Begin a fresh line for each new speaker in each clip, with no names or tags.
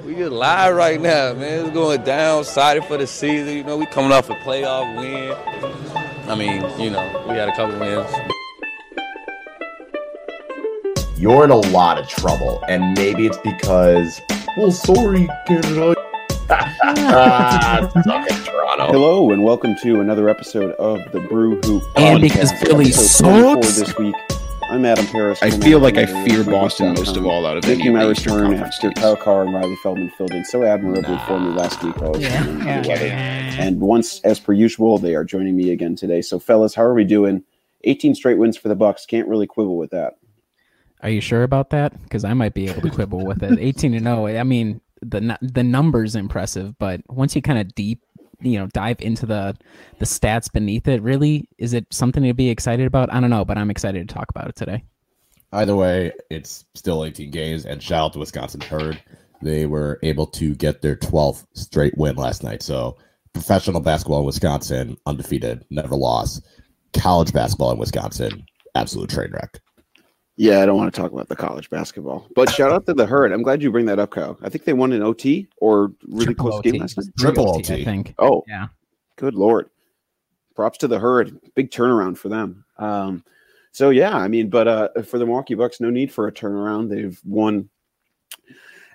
We just live right now, man. It's going down, excited for the season. You know, we coming off a playoff win. I mean, you know, we had a couple wins.
You're in a lot of trouble, and maybe it's because, well, sorry, Canada. Suck it, Toronto.
Hello and welcome to another episode of the Brew Hoop
And because Philly
episode 24
sucks.
this week. I'm Adam Paris.
I feel like I fear Boston most of all out of any
Making
of
my
the Eastern
return after
teams.
Kyle Carr and Riley Feldman filled in so admirably for me last week. while I was
Yeah,
the
yeah,
weather. And once, as per usual, they are joining me again today. So, fellas, how are we doing? 18 straight wins for the Bucks. Can't really quibble with that.
Are you sure about that? Because I might be able to quibble with it. 18 to 0. I mean, the the numbers impressive, but once you kind of deep, you know, dive into the the stats beneath it, really, is it something to be excited about? I don't know, but I'm excited to talk about it today.
Either way, it's still 18 games, and shout out to Wisconsin Herd. They were able to get their 12th straight win last night. So, professional basketball in Wisconsin, undefeated, never lost. College basketball in Wisconsin, absolute train wreck.
Yeah, I don't want to talk about the college basketball, but shout out to the herd. I'm glad you bring that up, Kyle. I think they won an OT or really
Triple
close
OT.
game last night.
Triple
I
OT.
think.
Oh,
Yeah.
Good lord. Props to the herd. Big turnaround for them. Um, so yeah, I mean, but uh, for the Milwaukee Bucks, no need for a turnaround. They've won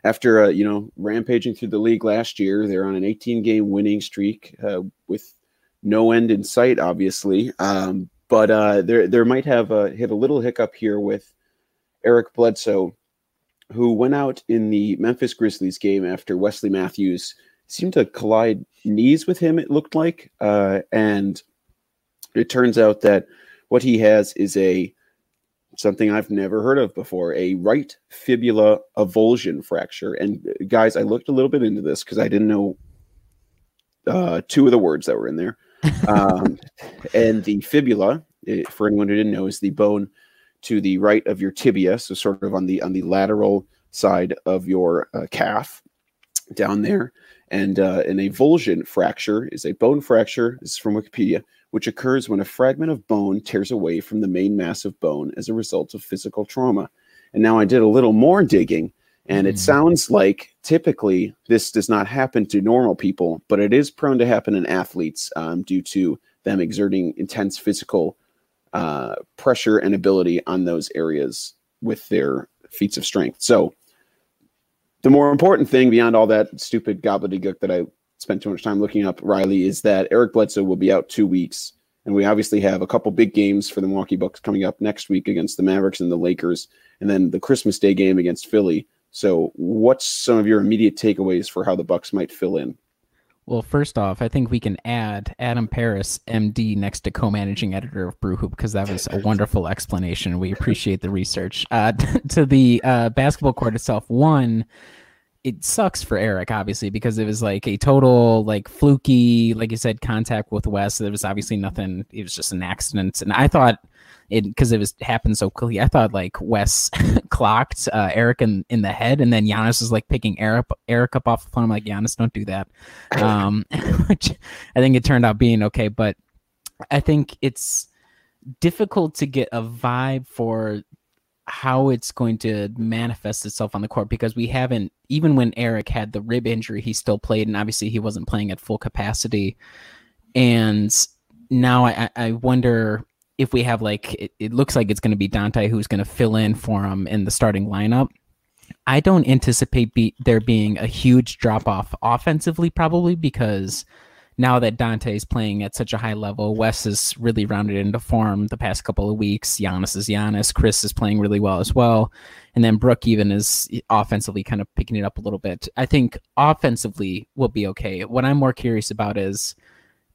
after uh, you know rampaging through the league last year. They're on an 18 game winning streak uh, with no end in sight, obviously. Um, but uh, there there might have uh, hit a little hiccup here with Eric Bledsoe, who went out in the Memphis Grizzlies game after Wesley Matthews seemed to collide knees with him. It looked like, uh, and it turns out that what he has is a something I've never heard of before a right fibula avulsion fracture. And uh, guys, I looked a little bit into this because I didn't know uh, two of the words that were in there. Um, and the fibula, eh, for anyone who didn't know, is the bone to the right of your tibia, so sort of on the on the lateral side of your uh, calf down there. And uh, an avulsion fracture is a bone fracture. This is from Wikipedia, which occurs when a fragment of bone tears away from the main mass of bone as a result of physical trauma. And now I did a little more digging, and it
Mhm.
sounds like typically this does not happen to normal people, but it is prone to happen in athletes um, due to them exerting intense physical uh, pressure and ability on those areas with their feats of strength. So, the more important thing beyond all that stupid gobbledygook that I spent too much time looking up, Riley, is that Eric Bledsoe will be out two weeks. And we obviously have a couple big games for the Milwaukee Bucks coming up next week against the Mavericks and the Lakers, and then the Christmas Day game against Philly. So, what's some of your immediate takeaways for how the Bucks might fill in?
Well, first off, I think we can add Adam Paris, MD, next to co-managing editor of Brew Hoop because that was a wonderful explanation. We appreciate the research. Uh, to the uh, basketball court itself, one, it sucks for Eric, obviously, because it was like a total, like fluky, like you said, contact with Wes. There was obviously nothing. It was just an accident, and I thought it because it was happened so quickly. I thought like Wes clocked uh, Eric in, in the head, and then Giannis was like picking Eric Eric up off the phone. I'm like, Giannis, don't do that. Um, which I think it turned out being okay, but I think it's difficult to get a vibe for how it's going to manifest itself on the court because we haven't even when Eric had the rib injury he still played and obviously he wasn't playing at full capacity and now I, I wonder if we have like it, it looks like it's going to be Donte who's going to fill in for him in the starting lineup. I don't anticipate be, there being a huge drop off offensively, probably because now that Donte is playing at such a high level, Wes is really rounded into form the past couple of weeks. Giannis is Giannis. Khris is playing really well as well. And then Brooke even is offensively kind of picking it up a little bit. I think offensively will be okay. What I'm more curious about is,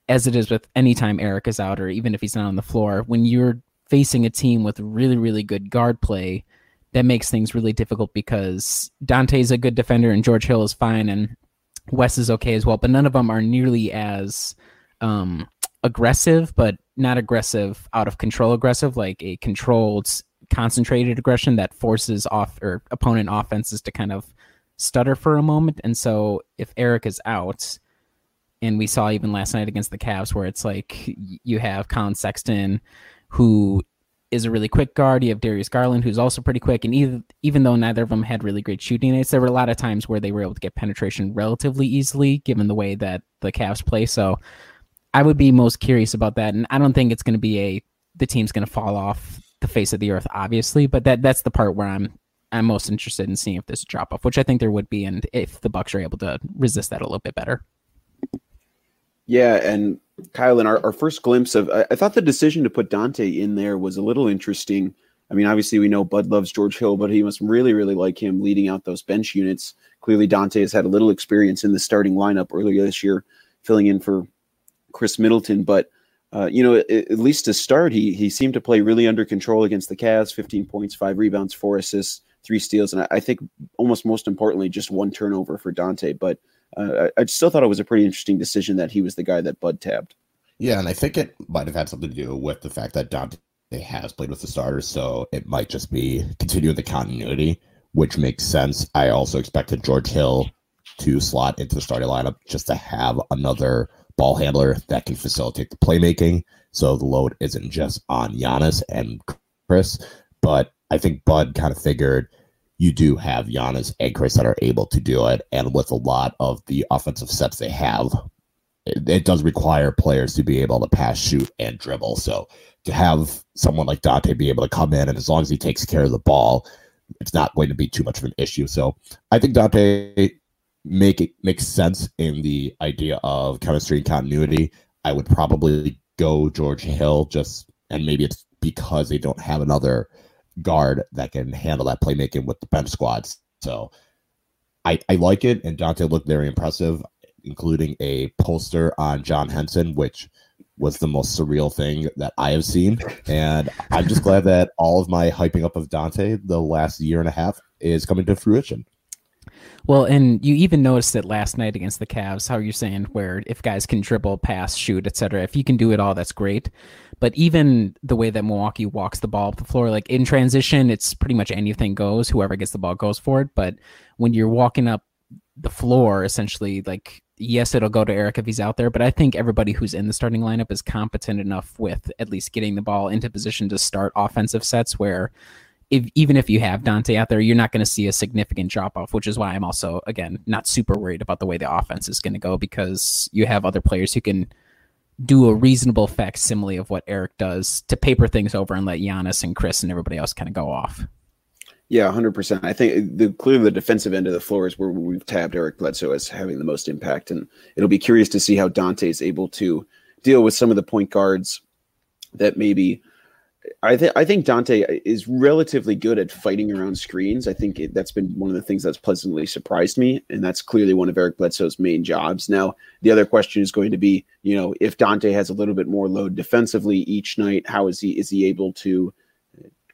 as it is with any time Eric is out or even if he's not on the floor, when you're facing a team with really, really good guard play, that makes things really difficult because Donte's a good defender and George Hill is fine and Wes is okay as well, but none of them are nearly as um, aggressive, but not aggressive out of control aggressive, like a controlled, concentrated aggression that forces off or opponent offenses to kind of stutter for a moment. And so if Eric is out, and we saw even last night against the Cavs where it's like you have Collin Sexton who is a really quick guard. You have Darius Garland, who's also pretty quick. And even even though neither of them had really great shooting nights, there were a lot of times where they were able to get penetration relatively easily, given the way that the Cavs play. So I would be most curious about that. And I don't think it's going to be a the team's going to fall off the face of the earth, obviously. But that that's the part where I'm I'm most interested in seeing if there's a drop off, which I think there would be, and if the Bucks are able to resist that a little bit better.
Yeah, and Kyle, our, our first glimpse of, I, I, thought the decision to put Donte in there was a little interesting. I mean, obviously we know Bud loves George Hill, but he must really, really like him leading out those bench units. Clearly, Donte has had a little experience in the starting lineup earlier this year, filling in for Khris Middleton. But uh, you know, at, at, least to start, he he seemed to play really under control against the Cavs. 15 points, five rebounds, four assists, three steals, and I, I think almost most importantly, just one turnover for Donte. But uh, I, I still thought it was a pretty interesting decision that he was the guy that Bud tabbed.
Yeah, and I think it might have had something to do with the fact that Donte has played with the starters, so it might just be continuing the continuity, which makes sense. I also expected George Hill to slot into the starting lineup just to have another ball handler that can facilitate the playmaking, so the load isn't just on Giannis and Khris. But I think Bud kind of figured you do have Giannis and Khris that are able to do it, and with a lot of the offensive sets they have, it, it does require players to be able to pass, shoot, and dribble. So to have someone like Donte be able to come in and as long as he takes care of the ball, it's not going to be too much of an issue. So I think Donte make it makes sense in the idea of chemistry and continuity. I would probably go George Hill just and maybe it's because they don't have another guard that can handle that playmaking with the bench squads. So I, I like it, and Donte looked very impressive, including a poster on John Henson, which was the most surreal thing that I have seen. And I'm just glad that all of my hyping up of Donte the last year and a half is coming to fruition.
Well, and you even noticed it last night against the Cavs, how you're saying where if guys can dribble, pass, shoot, etc. If you can do it all, that's great. But even the way that Milwaukee walks the ball up the floor, like in transition, it's pretty much anything goes. Whoever gets the ball goes for it. But when you're walking up the floor, essentially, like yes, it'll go to Eric if he's out there, but I think everybody who's in the starting lineup is competent enough with at least getting the ball into position to start offensive sets where if, even if you have Donte out there, you're not going to see a significant drop off, which is why I'm also, again, not super worried about the way the offense is going to go because you have other players who can do a reasonable facsimile of what Eric does to paper things over and let Giannis and Khris and everybody else kind of go off.
Yeah, hundred percent. I think the clearly the defensive end of the floor is where we've tabbed Eric Bledsoe as having the most impact, and it'll be curious to see how Donte is able to deal with some of the point guards that maybe I think I think Donte is relatively good at fighting around screens. I think it, that's been one of the things that's pleasantly surprised me, and that's clearly one of Eric Bledsoe's main jobs. Now, the other question is going to be, you know, if Donte has a little bit more load defensively each night, how is he is he able to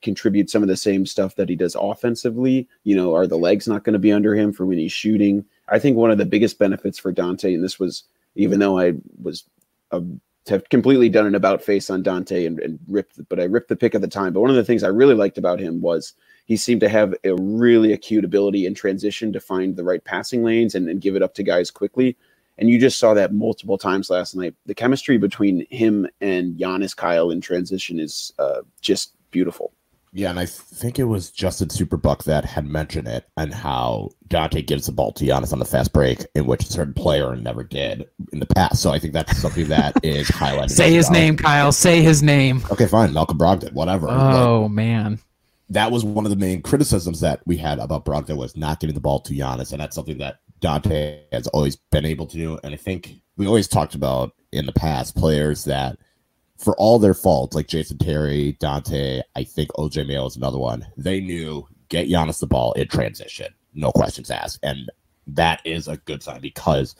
contribute some of the same stuff that he does offensively? You know, are the legs not going to be under him for when he's shooting? I think one of the biggest benefits for Donte, and this was even though I was a have completely done an about face on Donte and, and ripped, but I ripped the pick at the time. But one of the things I really liked about him was he seemed to have a really acute ability in transition to find the right passing lanes and, and give it up to guys quickly. And you just saw that multiple times last night. The chemistry between him and Giannis Kyle in transition is uh, just beautiful.
Yeah, and I think it was Justin Superbuck that had mentioned it and how Donte gives the ball to Giannis on the fast break, in which a certain player never did in the past. So I think that's something that is highlighted.
Say his name, Kyle. Say his name.
Okay, fine. Malcolm Brogdon, whatever.
Oh like, man,
that was one of the main criticisms that we had about Brogdon was not giving the ball to Giannis, and that's something that Donte has always been able to do. And I think we always talked about in the past players that for all their faults, like Jason Terry, Donte, I think OJ Mayo is another one. They knew get Giannis the ball in transition, no questions asked, and that is a good sign because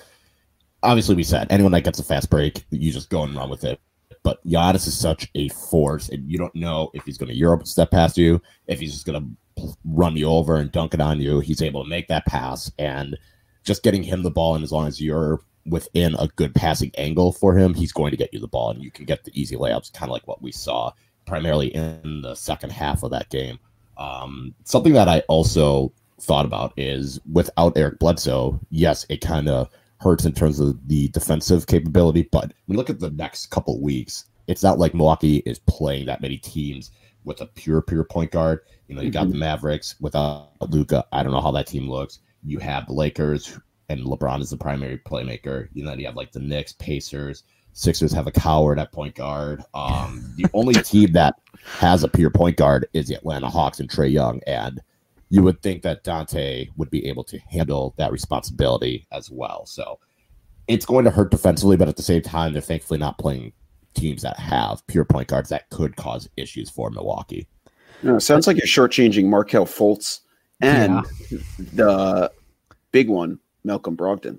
obviously we said anyone that gets a fast break, you just go and run with it. But Giannis is such a force, and you don't know if he's going to Europe step past you, if he's just going to run you over and dunk it on you. He's able to make that pass, and just getting him the ball, and as long as you're within a good passing angle for him, he's going to get you the ball and you can get the easy layups, kind of like what we saw primarily in the second half of that game. Um, something that I also thought about is without Eric Bledsoe, yes, it kind of hurts in terms of the defensive capability, but when you look at the next couple weeks, it's not like Milwaukee is playing that many teams with a pure, pure point guard. You know, you got the
Mm-hmm.
Mavericks without Luka. I don't know how that team looks. You have the Lakers, and LeBron is the primary playmaker. You know, you have like the Knicks, Pacers, Sixers have a coward at point guard. Um, the only team that has a pure point guard is the Atlanta Hawks and Trae Young, and you would think that Donte would be able to handle that responsibility as well. So it's going to hurt defensively, but at the same time, they're thankfully not playing teams that have pure point guards that could cause issues for Milwaukee.
No, it sounds like you're shortchanging Markelle Fultz and the big one, Malcolm Brogdon.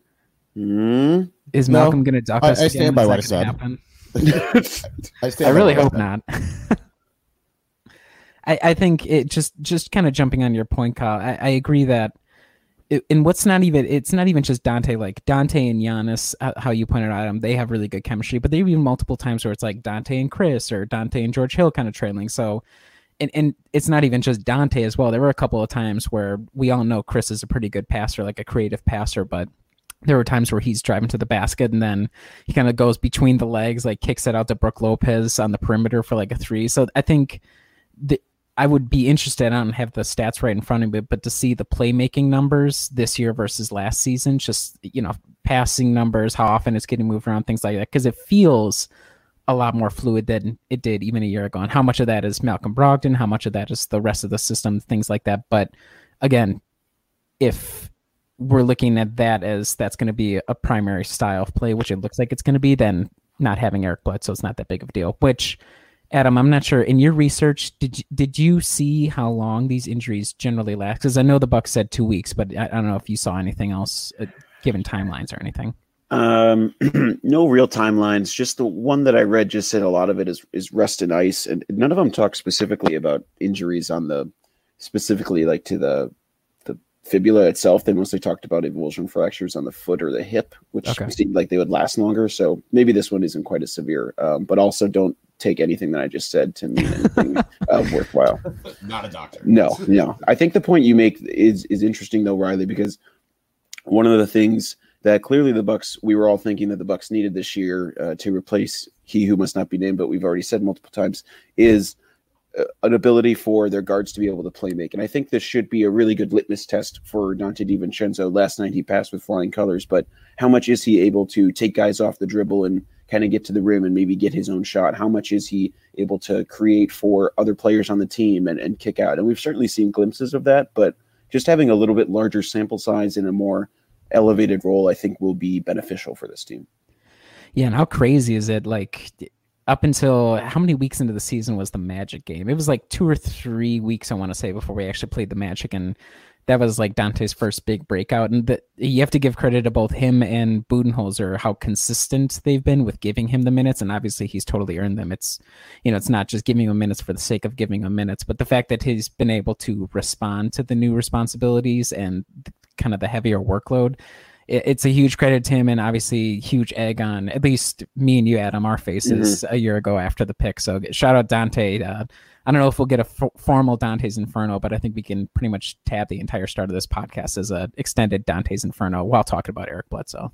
Hmm?
Is
No,
Malcolm going to duck
I-
us?
I
again?
stand by what
that
I said. I, stand
I really hope
said.
not. I, I think it just just kind of jumping on your point, Kyle. I, I agree that, it, and what's not even it's not even just Donte. Like Donte and Giannis, how you pointed out, them, they have really good chemistry. But there have been multiple times where it's like Donte and Khris or Donte and George Hill kind of trailing. So, and and it's not even just Donte as well. There were a couple of times where we all know Khris is a pretty good passer, like a creative passer, but there were times where he's driving to the basket and then he kind of goes between the legs, like kicks it out to Brooke Lopez on the perimeter for like a three. So I think the, I would be interested. I don't have the stats right in front of me, but to see the playmaking numbers this year versus last season, just you know, passing numbers, how often it's getting moved around, things like that, because it feels a lot more fluid than it did even a year ago. And how much of that is Malcolm Brogdon? How much of that is the rest of the system? Things like that. But again, if we're looking at that as that's going to be a primary style of play, which it looks like it's going to be, then not having Eric Bledsoe is not that big of a deal. Which, Adam, I'm not sure. In your research, did you, did you see how long these injuries generally last? Because I know the Bucks said two weeks, but I, I don't know if you saw anything else, uh, given timelines or anything.
Um, no real timelines. Just the one that I read just said a lot of it is is rust and ice, and none of them talk specifically about injuries on the specifically like to the the fibula itself. They mostly talked about avulsion fractures on the foot or the hip, which
Okay.
seemed like they would last longer. So maybe this one isn't quite as severe. Um, but also don't take anything that I just said to mean anything uh, worthwhile.
Not a doctor.
No, no. I think the point you make is is interesting though, Riley, because one of the things that clearly the Bucks we were all thinking that the Bucks needed this year uh, to replace he who must not be named, but we've already said multiple times is uh, an ability for their guards to be able to play make. And I think this should be a really good litmus test for Donte DiVincenzo. Last night he passed with flying colors, but how much is he able to take guys off the dribble and kind of get to the rim and maybe get his own shot? How much is he able to create for other players on the team and, and kick out? And we've certainly seen glimpses of that, but just having a little bit larger sample size in a more elevated role, I think will be beneficial for this team.
Yeah, and how crazy is it? Like up until how many weeks into the season was the Magic game? It was like two or three weeks, I want to say, before we actually played the Magic, and that was like Donte's first big breakout. And the, you have to give credit to both him and Budenholzer how consistent they've been with giving him the minutes, and obviously he's totally earned them. It's you know, it's not just giving him minutes for the sake of giving him minutes, but the fact that he's been able to respond to the new responsibilities and kind of the heavier workload it's a huge credit to him and obviously huge egg on at least me and you adam our faces a year ago after the pick so shout out donte uh, i don't know if we'll get a f- formal dante's inferno but i think we can pretty much tab the entire start of this podcast as a extended dante's inferno while talking about eric bledsoe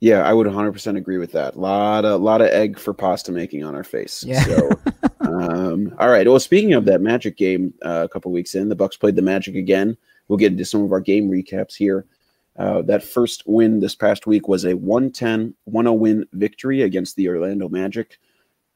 Yeah, I would 100% agree with that. Lot of lot of egg for pasta making on our face.
Yeah.
So, um, all right. Well, speaking of that Magic game, uh, a couple weeks in, the Bucks played the Magic again. We'll get into some of our game recaps here. Uh, that first win this past week was a 110 1 win victory against the Orlando Magic.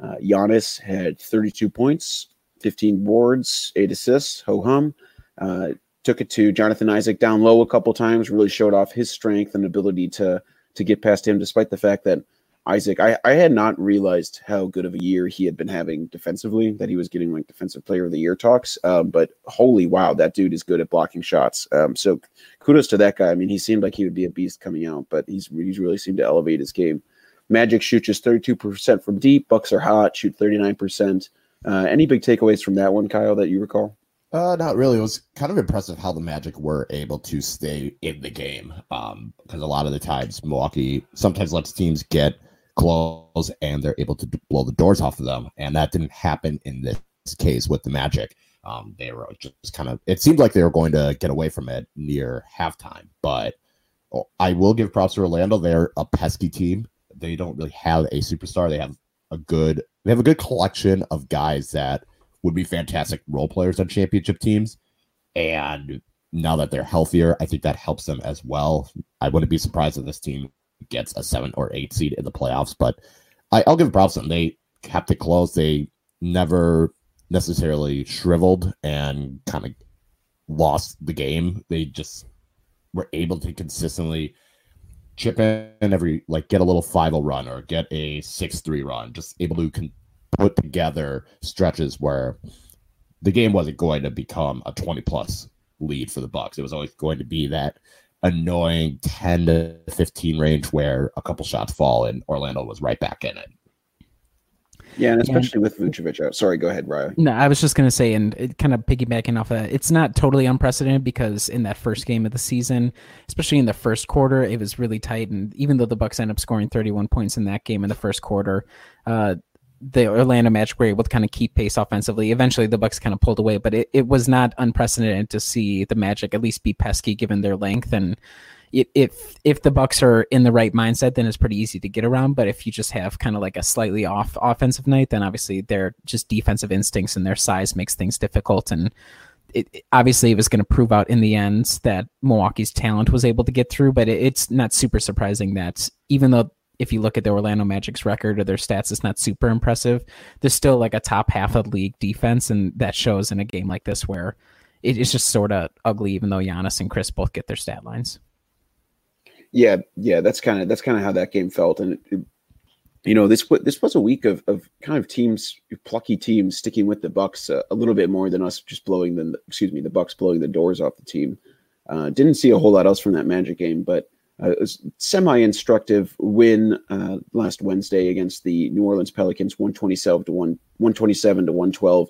Uh, Giannis had 32 points, 15 boards, eight assists, ho hum. Uh, took it to Jonathan Isaac down low a couple times, really showed off his strength and ability to to get past him, despite the fact that Isaac, I, I had not realized how good of a year he had been having defensively, that he was getting like defensive player of the year talks. Um, but holy wow, that dude is good at blocking shots. Um, so kudos to that guy. I mean, he seemed like he would be a beast coming out, but he's he's really seemed to elevate his game. Magic shoot just 32% from deep. Bucks are hot, shoot 39%. Uh, any big takeaways from that one, Kyle, that you recall?
Uh, not really. It was kind of impressive how the Magic were able to stay in the game. Um, because a lot of the times Milwaukee sometimes lets teams get close and they're able to blow the doors off of them, and that didn't happen in this case with the Magic. Um, they were just kind of. It seemed like they were going to get away from it near halftime, but oh, I will give props to Orlando. They're a pesky team. They don't really have a superstar. They have a good. They have a good collection of guys that would be fantastic role players on championship teams. And now that they're healthier, I think that helps them as well. I wouldn't be surprised if this team gets a seven or eight seed in the playoffs, but I, will give props to them. They kept it close. They never necessarily shriveled and kind of lost the game. They just were able to consistently chip in every like get a little 5 run or get a 6-3 run just able to con- put together stretches where the game wasn't going to become a 20 plus lead for the bucks. It was always going to be that annoying 10 to 15 range where a couple shots fall and orlando was right back in it
yeah, and especially and, with Vucevic out. Sorry, go ahead, Ryan.
No, I was just going to say, and it, kind of piggybacking off of that, it's not totally unprecedented because in that first game of the season, especially in the first quarter, it was really tight. And even though the Bucks end up scoring 31 points in that game in the first quarter, uh, the Orlando Magic were able to kind of keep pace offensively. Eventually, the Bucks kind of pulled away, but it, it was not unprecedented to see the Magic at least be pesky given their length and if if the Bucks are in the right mindset, then it's pretty easy to get around. But if you just have kind of like a slightly off offensive night, then obviously their just defensive instincts and their size makes things difficult. And it, it obviously it was going to prove out in the end that Milwaukee's talent was able to get through. But it, it's not super surprising that even though if you look at the Orlando Magic's record or their stats, it's not super impressive. There's still like a top half of league defense, and that shows in a game like this where it is just sort of ugly, even though Giannis and Khris both get their stat lines.
Yeah, yeah, that's kind of that's kind of how that game felt, and it, you know this this was a week of of kind of teams, plucky teams, sticking with the Bucks uh, a little bit more than us just blowing the excuse me the Bucks blowing the doors off the team. Uh, didn't see a whole lot else from that Magic game, but uh, it was semi-instructive win uh, last Wednesday against the New Orleans Pelicans, one twenty-seven to one, one twenty-seven to one twelve.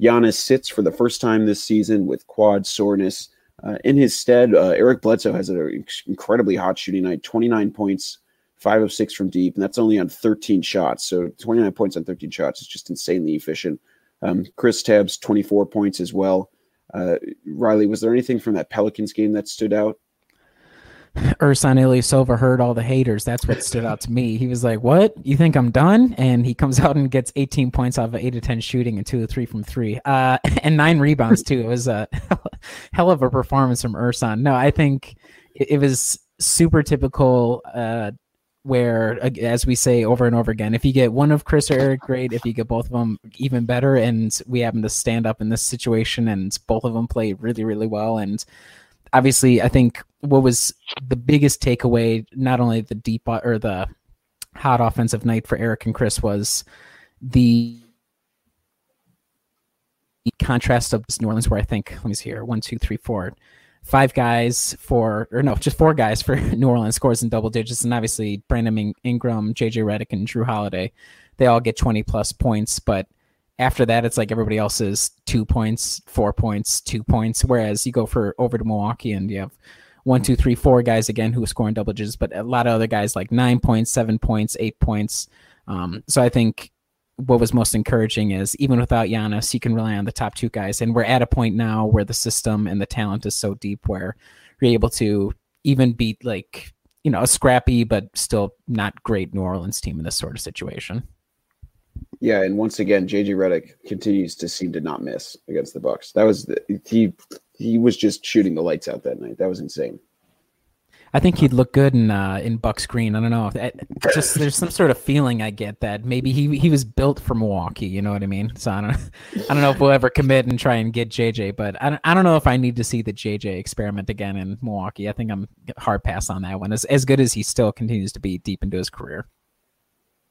Giannis sits for the first time this season with quad soreness. Uh, in his stead, uh, Eric Bledsoe has an incredibly hot shooting night 29 points, five of six from deep, and that's only on 13 shots. So 29 points on 13 shots is just insanely efficient. Um, Kristaps, 24 points as well. Uh, Riley, was there anything from that Pelicans game that stood out?
Ersan Ilyasova heard all the haters. That's what stood out to me. He was like, "What? You think I'm done?" And he comes out and gets 18 points off of eight to 10 shooting and two to three from three, uh, and nine rebounds too. It was a hell of a performance from Ersan. No, I think it, it was super typical. Uh, where, as we say over and over again, if you get one of Khris or Eric, great. If you get both of them, even better. And we happen to stand up in this situation, and both of them play really, really well. And obviously, I think what was the biggest takeaway, not only the deep uh, or the hot offensive night for Eric and Khris, was the contrast of New Orleans, where I think, let me see here, one, two, three, four, five guys for, or no, just four guys for New Orleans scores in double digits. And obviously, Brandon Ingram, JJ Redick, and Jrue Holiday, they all get 20 plus points. But after that, it's like everybody else is two points, four points, two points. Whereas you go for over to Milwaukee and you have one, two, three, four guys again who are scoring double digits, but a lot of other guys like nine points, seven points, eight points. Um, so I think what was most encouraging is even without Giannis, you can rely on the top two guys. And we're at a point now where the system and the talent is so deep where you're able to even beat like, you know, a scrappy but still not great New Orleans team in this sort of situation.
Yeah, and once again, JJ Redick continues to seem to not miss against the Bucks. That was the, he he was just shooting the lights out that night. That was insane.
I think he'd look good in uh, in Bucks green. I don't know. just there's some sort of feeling I get that maybe he he was built for Milwaukee. You know what I mean? So I don't I don't know if we'll ever commit and try and get JJ, but I don't, I don't know if I need to see the JJ experiment again in Milwaukee. I think I'm hard pass on that one. As as good as he still continues to be deep into his career.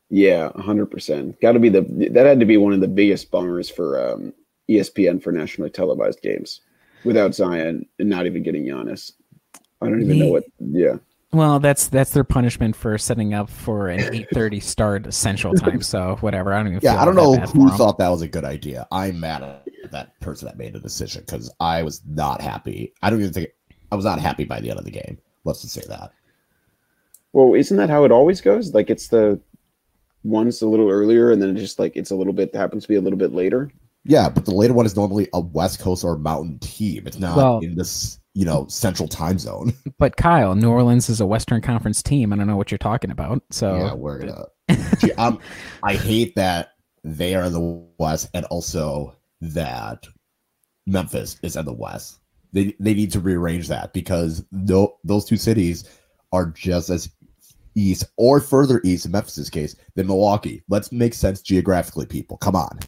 Yeah, hundred percent. Got to be the that had to be one of the biggest bummers for um, ESPN for nationally televised games without Zion and not even getting Giannis. I don't even know what. Yeah.
Well, that's that's their punishment for setting up for an eight thirty start Central Time. So whatever. I don't even.
Yeah, I don't know who thought that was a good idea. I'm mad at that person that made the decision because I was not happy. I don't even think I was not happy by the end of the game. Let's just say that.
Well, isn't that how it always goes? Like it's the one's a little earlier, and then just like it's a little bit happens to be a little bit later.
Yeah, but the later one is normally a West Coast or Mountain team. It's not well, in this you know central time zone.
But Kyle, New Orleans is a Western Conference team. I don't know what you're talking about. So
yeah, we're gonna. i I hate that they are in the West, and also that Memphis is in the West. They they need to rearrange that because th- those two cities are just as east or further east in Memphis's case than Milwaukee. Let's make sense geographically, people. Come on.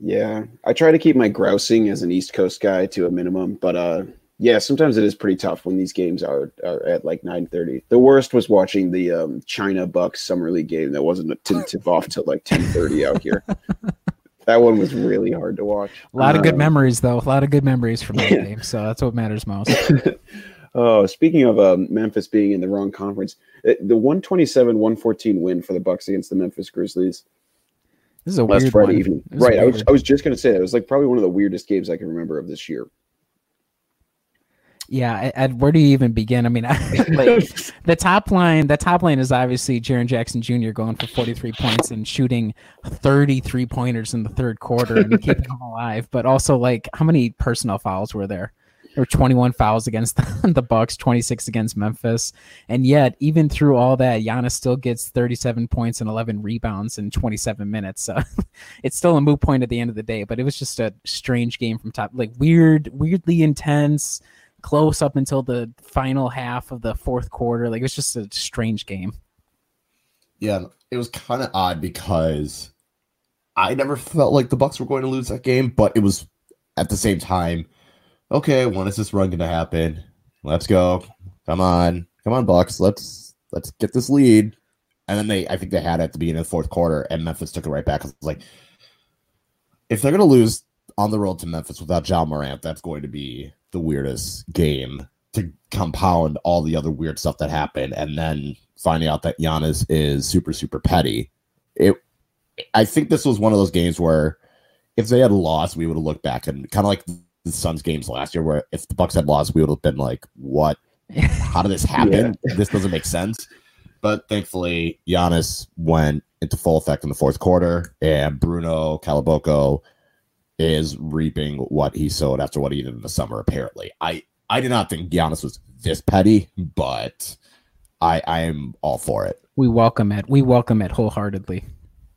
Yeah, I try to keep my grousing as an East Coast guy to a minimum, but uh, yeah, sometimes it is pretty tough when these games are, are at like nine thirty. The worst was watching the um, China Bucks summer league game that wasn't didn't tip off till like ten thirty out here. that one was really hard to watch.
A lot of good
Um,
memories, though. A lot of good memories from that
Yeah.
game. So that's what matters most.
Oh, speaking of um, Memphis being in the wrong conference, uh, the 127-114 win for the Bucks against the Memphis Grizzlies
This is a
last
weird
Friday
one.
evening.
This
Right, I was. I was just going to say that it was like probably one of the weirdest games I can remember of this year.
Yeah, I, I, where do you even begin? I mean, like, the top line, the top line is obviously Jaren Jackson Jr. going for 43 points and shooting 33 pointers in the third quarter and keeping them alive. But also, like, how many personnel fouls were there? Were 21 fouls against the, the Bucks, 26 against Memphis, and yet even through all that, Giannis still gets 37 points and 11 rebounds in 27 minutes. So it's still a moot point at the end of the day. But it was just a strange game from top, like weird, weirdly intense close up until the final half of the fourth quarter. Like it was just a strange game.
Yeah, it was kind of odd because I never felt like the Bucks were going to lose that game, but it was at the same time. Okay, when is this run going to happen? Let's go! Come on, come on, Bucks! Let's let's get this lead. And then they, I think they had it at the beginning of the fourth quarter, and Memphis took it right back. I was like, if they're going to lose on the road to Memphis without John Morant, that's going to be the weirdest game to compound all the other weird stuff that happened, and then finding out that Giannis is super super petty. It, I think this was one of those games where if they had lost, we would have looked back and kind of like the Suns games last year, where if the Bucks had lost, we would have been like, "What? How did this happen? This doesn't make sense." But thankfully, Giannis went into full effect in the fourth quarter, and Bruno Caboclo is reaping what he sowed after what he did in the summer. Apparently, I I did not think Giannis was this petty, but I I am all for it.
We welcome it. We welcome it wholeheartedly.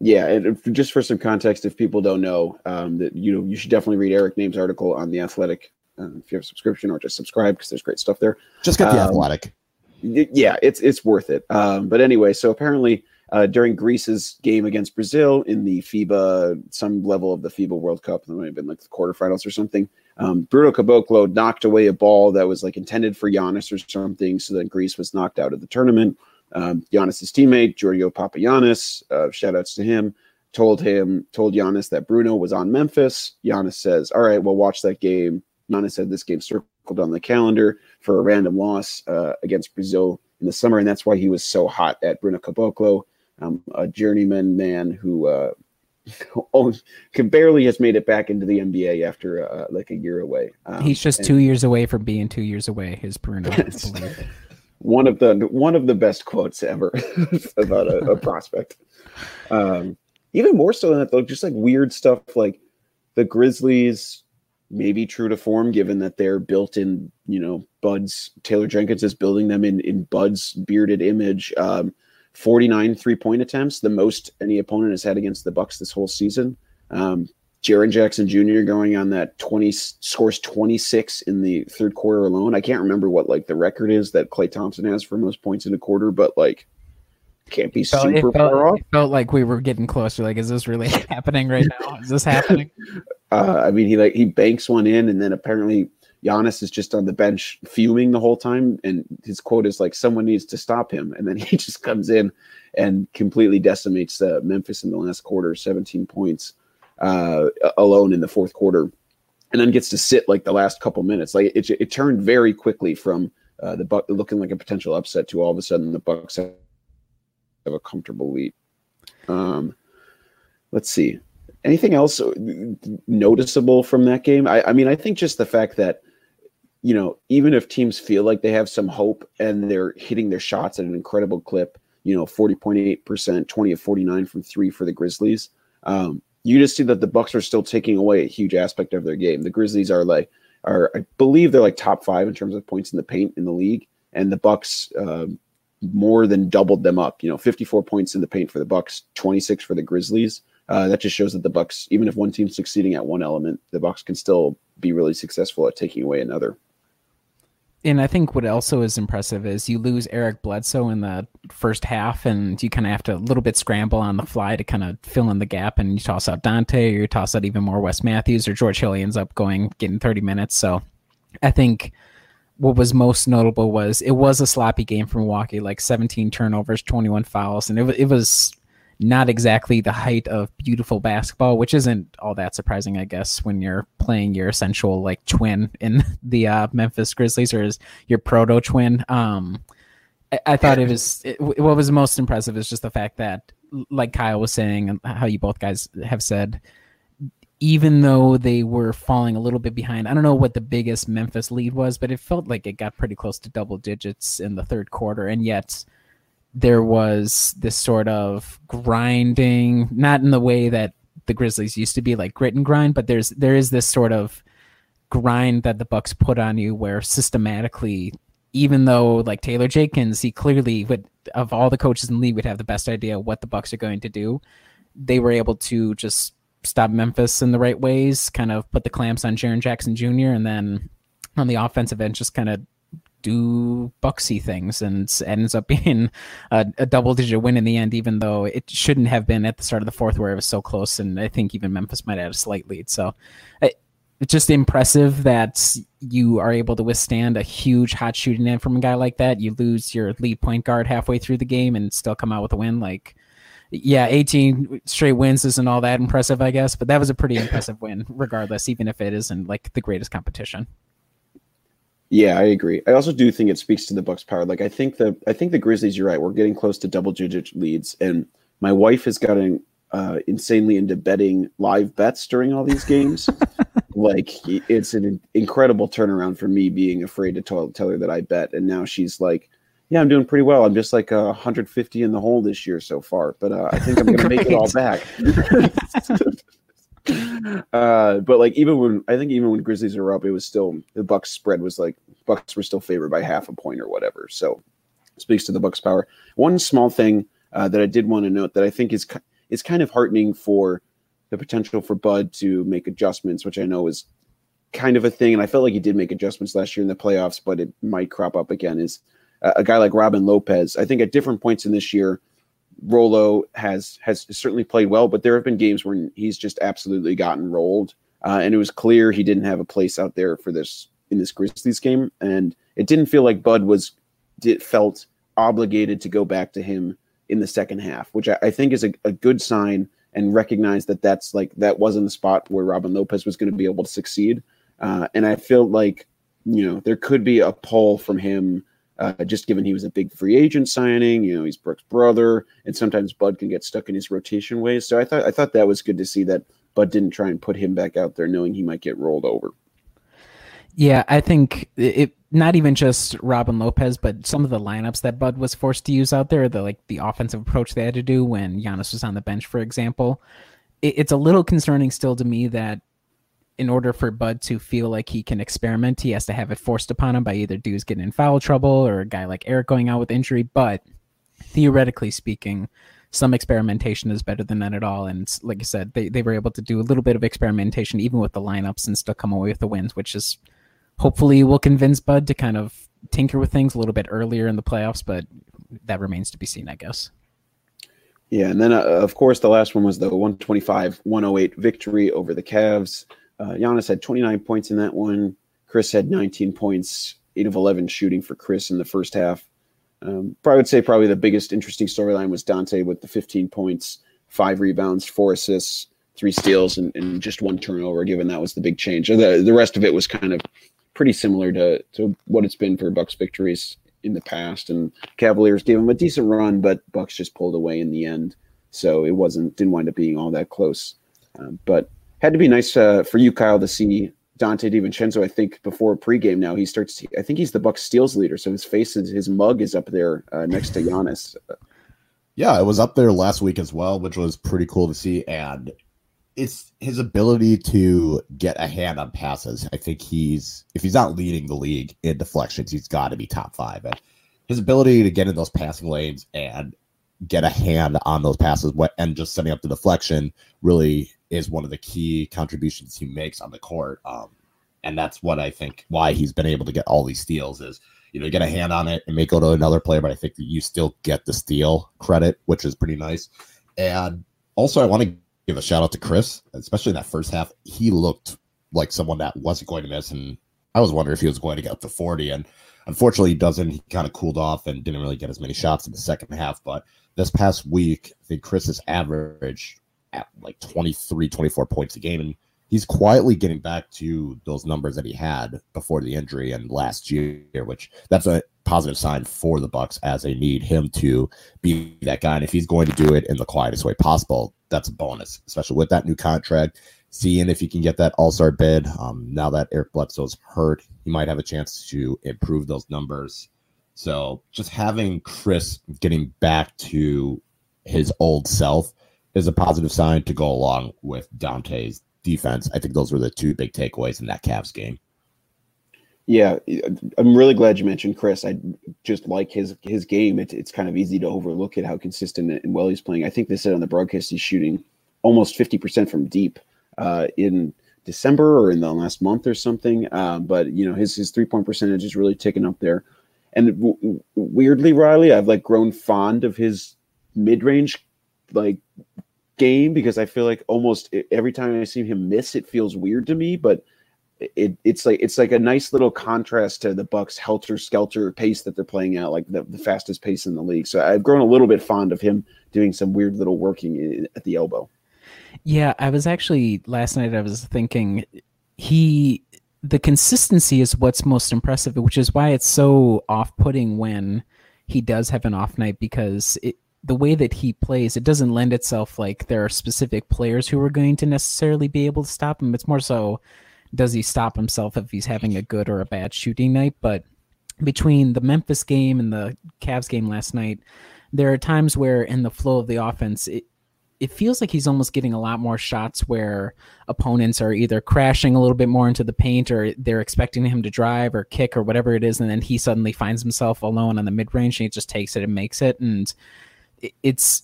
Yeah, and just for some context, if people don't know, um, that you know, you should definitely read Eric Nehm's article on the Athletic uh, if you have a subscription, or just subscribe because there's great stuff there.
Just get the
Um,
athletic.
Yeah, it's it's worth it. Um, but anyway, so apparently uh, during Greece's game against Brazil in the FIBA, some level of the FIBA World Cup, it might have been like the quarterfinals or something. Um, Bruno Caboclo knocked away a ball that was like intended for Giannis or something, so then Greece was knocked out of the tournament. Um, Giannis's teammate Giorgio Papagiannis, uh, shout outs to him, told him told Giannis that Bruno was on Memphis. Giannis says, "All right, well, watch that game." Giannis said this game circled on the calendar for a random loss uh, against Brazil in the summer, and that's why he was so hot at Bruno Caboclo, um, a journeyman man who uh, can barely has made it back into the NBA after uh, like a year away. Um,
He's just two years away from being two years away. His Bruno.
One of the one of the best quotes ever about a, a prospect. Um, even more so than that, though, just like weird stuff like the Grizzlies may be true to form, given that they're built in, you know, Bud's Taylor Jenkins is building them in in Bud's bearded image. Um, 49 three point attempts, the most any opponent has had against the Bucks this whole season. Um, Jaren Jackson Jr. going on that 20 scores 26 in the third quarter alone. I can't remember what like the record is that Klay Thompson has for most points in a quarter, but like can't be
Felt-
super far off.
it felt like we were getting closer. Like, is this really happening right now? Is this happening?
Uh, I mean, he like he banks one in, and then apparently Giannis is just on the bench fuming the whole time, and his quote is like, "Someone needs to stop him," and then he just comes in and completely decimates uh, Memphis in the last quarter, 17 points uh, alone in the fourth quarter, and then gets to sit like the last couple minutes. Like it, it turned very quickly from uh, the Buck looking like a potential upset to all of a sudden the Bucks have a comfortable lead. Um, let's see anything else noticeable from that game? I, I mean, I think just the fact that you know, even if teams feel like they have some hope and they're hitting their shots at an incredible clip, you know, forty point eight percent, twenty of forty nine from three for the Grizzlies. Um, you just see that the Bucks are still taking away a huge aspect of their game. The Grizzlies are like are I believe they're like top five in terms of points in the paint in the league, and the Bucks uh, more than doubled them up. You know, fifty four points in the paint for the Bucks, twenty six for the Grizzlies. uh, that just shows that the Bucks, even if one team's succeeding at one element, the Bucks can still be really successful at taking away another.
And I think what also is impressive is you lose Eric Bledsoe in the first half, and you kind of have to a little bit scramble on the fly to kind of fill in the gap. And you toss out Donte, or you toss out even more Wes Matthews, or George Hill ends up going getting 30 minutes. So I think what was most notable was it was a sloppy game for Milwaukee, like 17 turnovers, 21 fouls, and it, it was not exactly the height of beautiful basketball, which isn't all that surprising, I guess, when you're playing your essential like twin in the uh, Memphis Grizzlies or is your proto twin. Um, I, I, thought it was it, what was most impressive is just the fact that, like Kyle was saying, and how you both guys have said, even though they were falling a little bit behind, I don't know what the biggest Memphis lead was, but it felt like it got pretty close to double digits in the third quarter, and yet there was this sort of grinding, not in the way that the Grizzlies used to be like grit and grind, but there's there is this sort of grind that the Bucks put on you where systematically even though like Taylor Jenkins, he clearly would of all the coaches in the league would have the best idea what the Bucks are going to do. They were able to just stop Memphis in the right ways, kind of put the clamps on Jaren Jackson Jr. and then on the offensive end just kind of do Bucksy things and ends up being a, a, double digit win in the end, even though it shouldn't have been at the start of the fourth where it was so close. And I think even Memphis might have a slight lead. So it's just impressive that you are able to withstand a huge hot shooting end from a guy like that. You lose your lead point guard halfway through the game and still come out with a win. Like, yeah, 18 straight wins isn't all that impressive, I guess, but that was a pretty impressive win, regardless, even if it isn't like the greatest competition.
Yeah, I agree. I also do think it speaks to the Bucks' power. Like I think the I think the Grizzlies. You're right. We're getting close to double digit leads, and my wife has gotten uh, insanely into betting live bets during all these games. like it's an incredible turnaround for me being afraid to tell, tell her that I bet, and now she's like, "Yeah, I'm doing pretty well. I'm just like uh, 150 in the hole this year so far, but uh, I think I'm going to make it all back." uh, but like even when I think even when Grizzlies were up, it was still the Bucks spread was like Bucks were still favored by half a point or whatever. So speaks to the Bucks' power. One small thing uh, that I did want to note that I think is is kind of heartening for the potential for Bud to make adjustments, which I know is kind of a thing, and I felt like he did make adjustments last year in the playoffs, but it might crop up again. Is a guy like Robin Lopez? I think at different points in this year Rolo has has certainly played well, but there have been games where he's just absolutely gotten rolled, uh, and it was clear he didn't have a place out there for this in this Grizzlies game, and it didn't feel like Bud was did, felt obligated to go back to him in the second half, which I, I think is a, a, good sign and recognize that that's like that wasn't the spot where Robin Lopez was going to be able to succeed, uh, and I feel like you know there could be a pull from him uh, just given he was a big free agent signing, you know, he's Brooks' brother, and sometimes Bud can get stuck in his rotation ways. So I thought I thought that was good to see that Bud didn't try and put him back out there, knowing he might get rolled over.
Yeah, I think it not even just Robin Lopez, but some of the lineups that Bud was forced to use out there, the like the offensive approach they had to do when Giannis was on the bench, for example. It, it's a little concerning still to me that in order for Bud to feel like he can experiment, he has to have it forced upon him by either dudes getting in foul trouble or a guy like Eric going out with injury. But theoretically speaking, some experimentation is better than none at all. And like I said, they, they were able to do a little bit of experimentation even with the lineups and still come away with the wins, which is hopefully will convince Bud to kind of tinker with things a little bit earlier in the playoffs, but that remains to be seen, I guess.
Yeah, and then uh, of course the last one was the 125-108 victory over the Cavs. Uh, Giannis had 29 points in that one. Khris had 19 points, 8 of 11 shooting for Khris in the first half. Um, I would say probably the biggest interesting storyline was Donte with the 15 points, five rebounds, four assists, three steals, and, and, just one turnover, given that was the big change. The, the rest of it was kind of pretty similar to, to what it's been for Bucks victories in the past. And Cavaliers gave him a decent run, but Bucks just pulled away in the end. So it wasn't, didn't wind up being all that close. Um, but had to be nice uh, for you, Kyle, to see Donte DiVincenzo. I think before pregame now he starts. I think he's the Bucks steals leader, so his face is his mug is up there uh, next to Giannis.
Yeah, it was up there last week as well, which was pretty cool to see. And it's his ability to get a hand on passes. I think he's if he's not leading the league in deflections, he's got to be top five. And his ability to get in those passing lanes and get a hand on those passes and just setting up the deflection really is one of the key contributions he makes on the court. Um, and that's what I think why he's been able to get all these steals is you know get a hand on it and may go to another player, but I think that you still get the steal credit, which is pretty nice. And also, I want to give a shout out to Khris, especially in that first half. He looked like someone that wasn't going to miss, and I was wondering if he was going to get up to forty. And unfortunately, he doesn't. He kind of cooled off and didn't really get as many shots in the second half. But this past week, I think Khris's average at like 23, 24 points a game, and he's quietly getting back to those numbers that he had before the injury and last year, which that's a positive sign for the Bucks as they need him to be that guy. And if he's going to do it in the quietest way possible, that's a bonus, especially with that new contract. Seeing if he can get that All Star bid. Um, now that Eric Bledsoe's hurt, he might have a chance to improve those numbers. So just having Khris getting back to his old self is a positive sign to go along with Donte's defense. I think those were the two big takeaways in that Cavs game.
Yeah, I'm really glad you mentioned Khris. I just like his his game. It, it's kind of easy to overlook it how consistent and well he's playing. I think they said on the broadcast he's shooting almost 50% from deep uh, in December or in the last month or something. Uh, but you know his his three point percentage is really ticking up there. And w- weirdly, Riley, I've like grown fond of his mid range like game because I feel like almost every time I see him miss, it feels weird to me. But it, it's like it's like a nice little contrast to the Bucks helter skelter pace that they're playing at, like the, the fastest pace in the league. So I've grown a little bit fond of him doing some weird little working at the elbow.
Yeah, I was actually last night. I was thinking he the consistency is what's most impressive, which is why it's so off putting when he does have an off night because it, the way that he plays, it doesn't lend itself like there are specific players who are going to necessarily be able to stop him. It's more so does he stop himself if he's having a good or a bad shooting night? But between the Memphis game and the Cavs game last night, there are times where in the flow of the offense, it, it feels like he's almost getting a lot more shots where opponents are either crashing a little bit more into the paint or they're expecting him to drive or kick or whatever it is. And then he suddenly finds himself alone on the mid range and he just takes it and makes it. And it's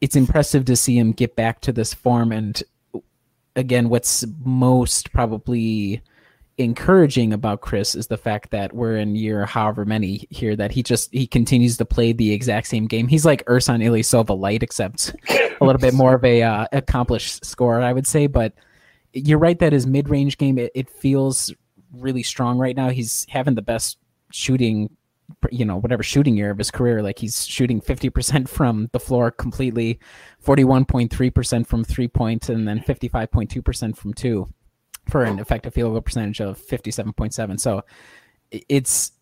it's impressive to see him get back to this form and again what's most probably encouraging about Khris is the fact that we're in year however many here that he just he continues to play the exact same game. He's like Ersan Ilyasova light, except a little bit more of a uh, accomplished scorer, I would say. But you're right that his mid range game it, it feels really strong right now. He's having the best shooting you know whatever shooting year of his career like he's shooting 50% from the floor completely 41.3% from three points, point and then 55.2% from two for an effective field goal percentage of 57.7 so it's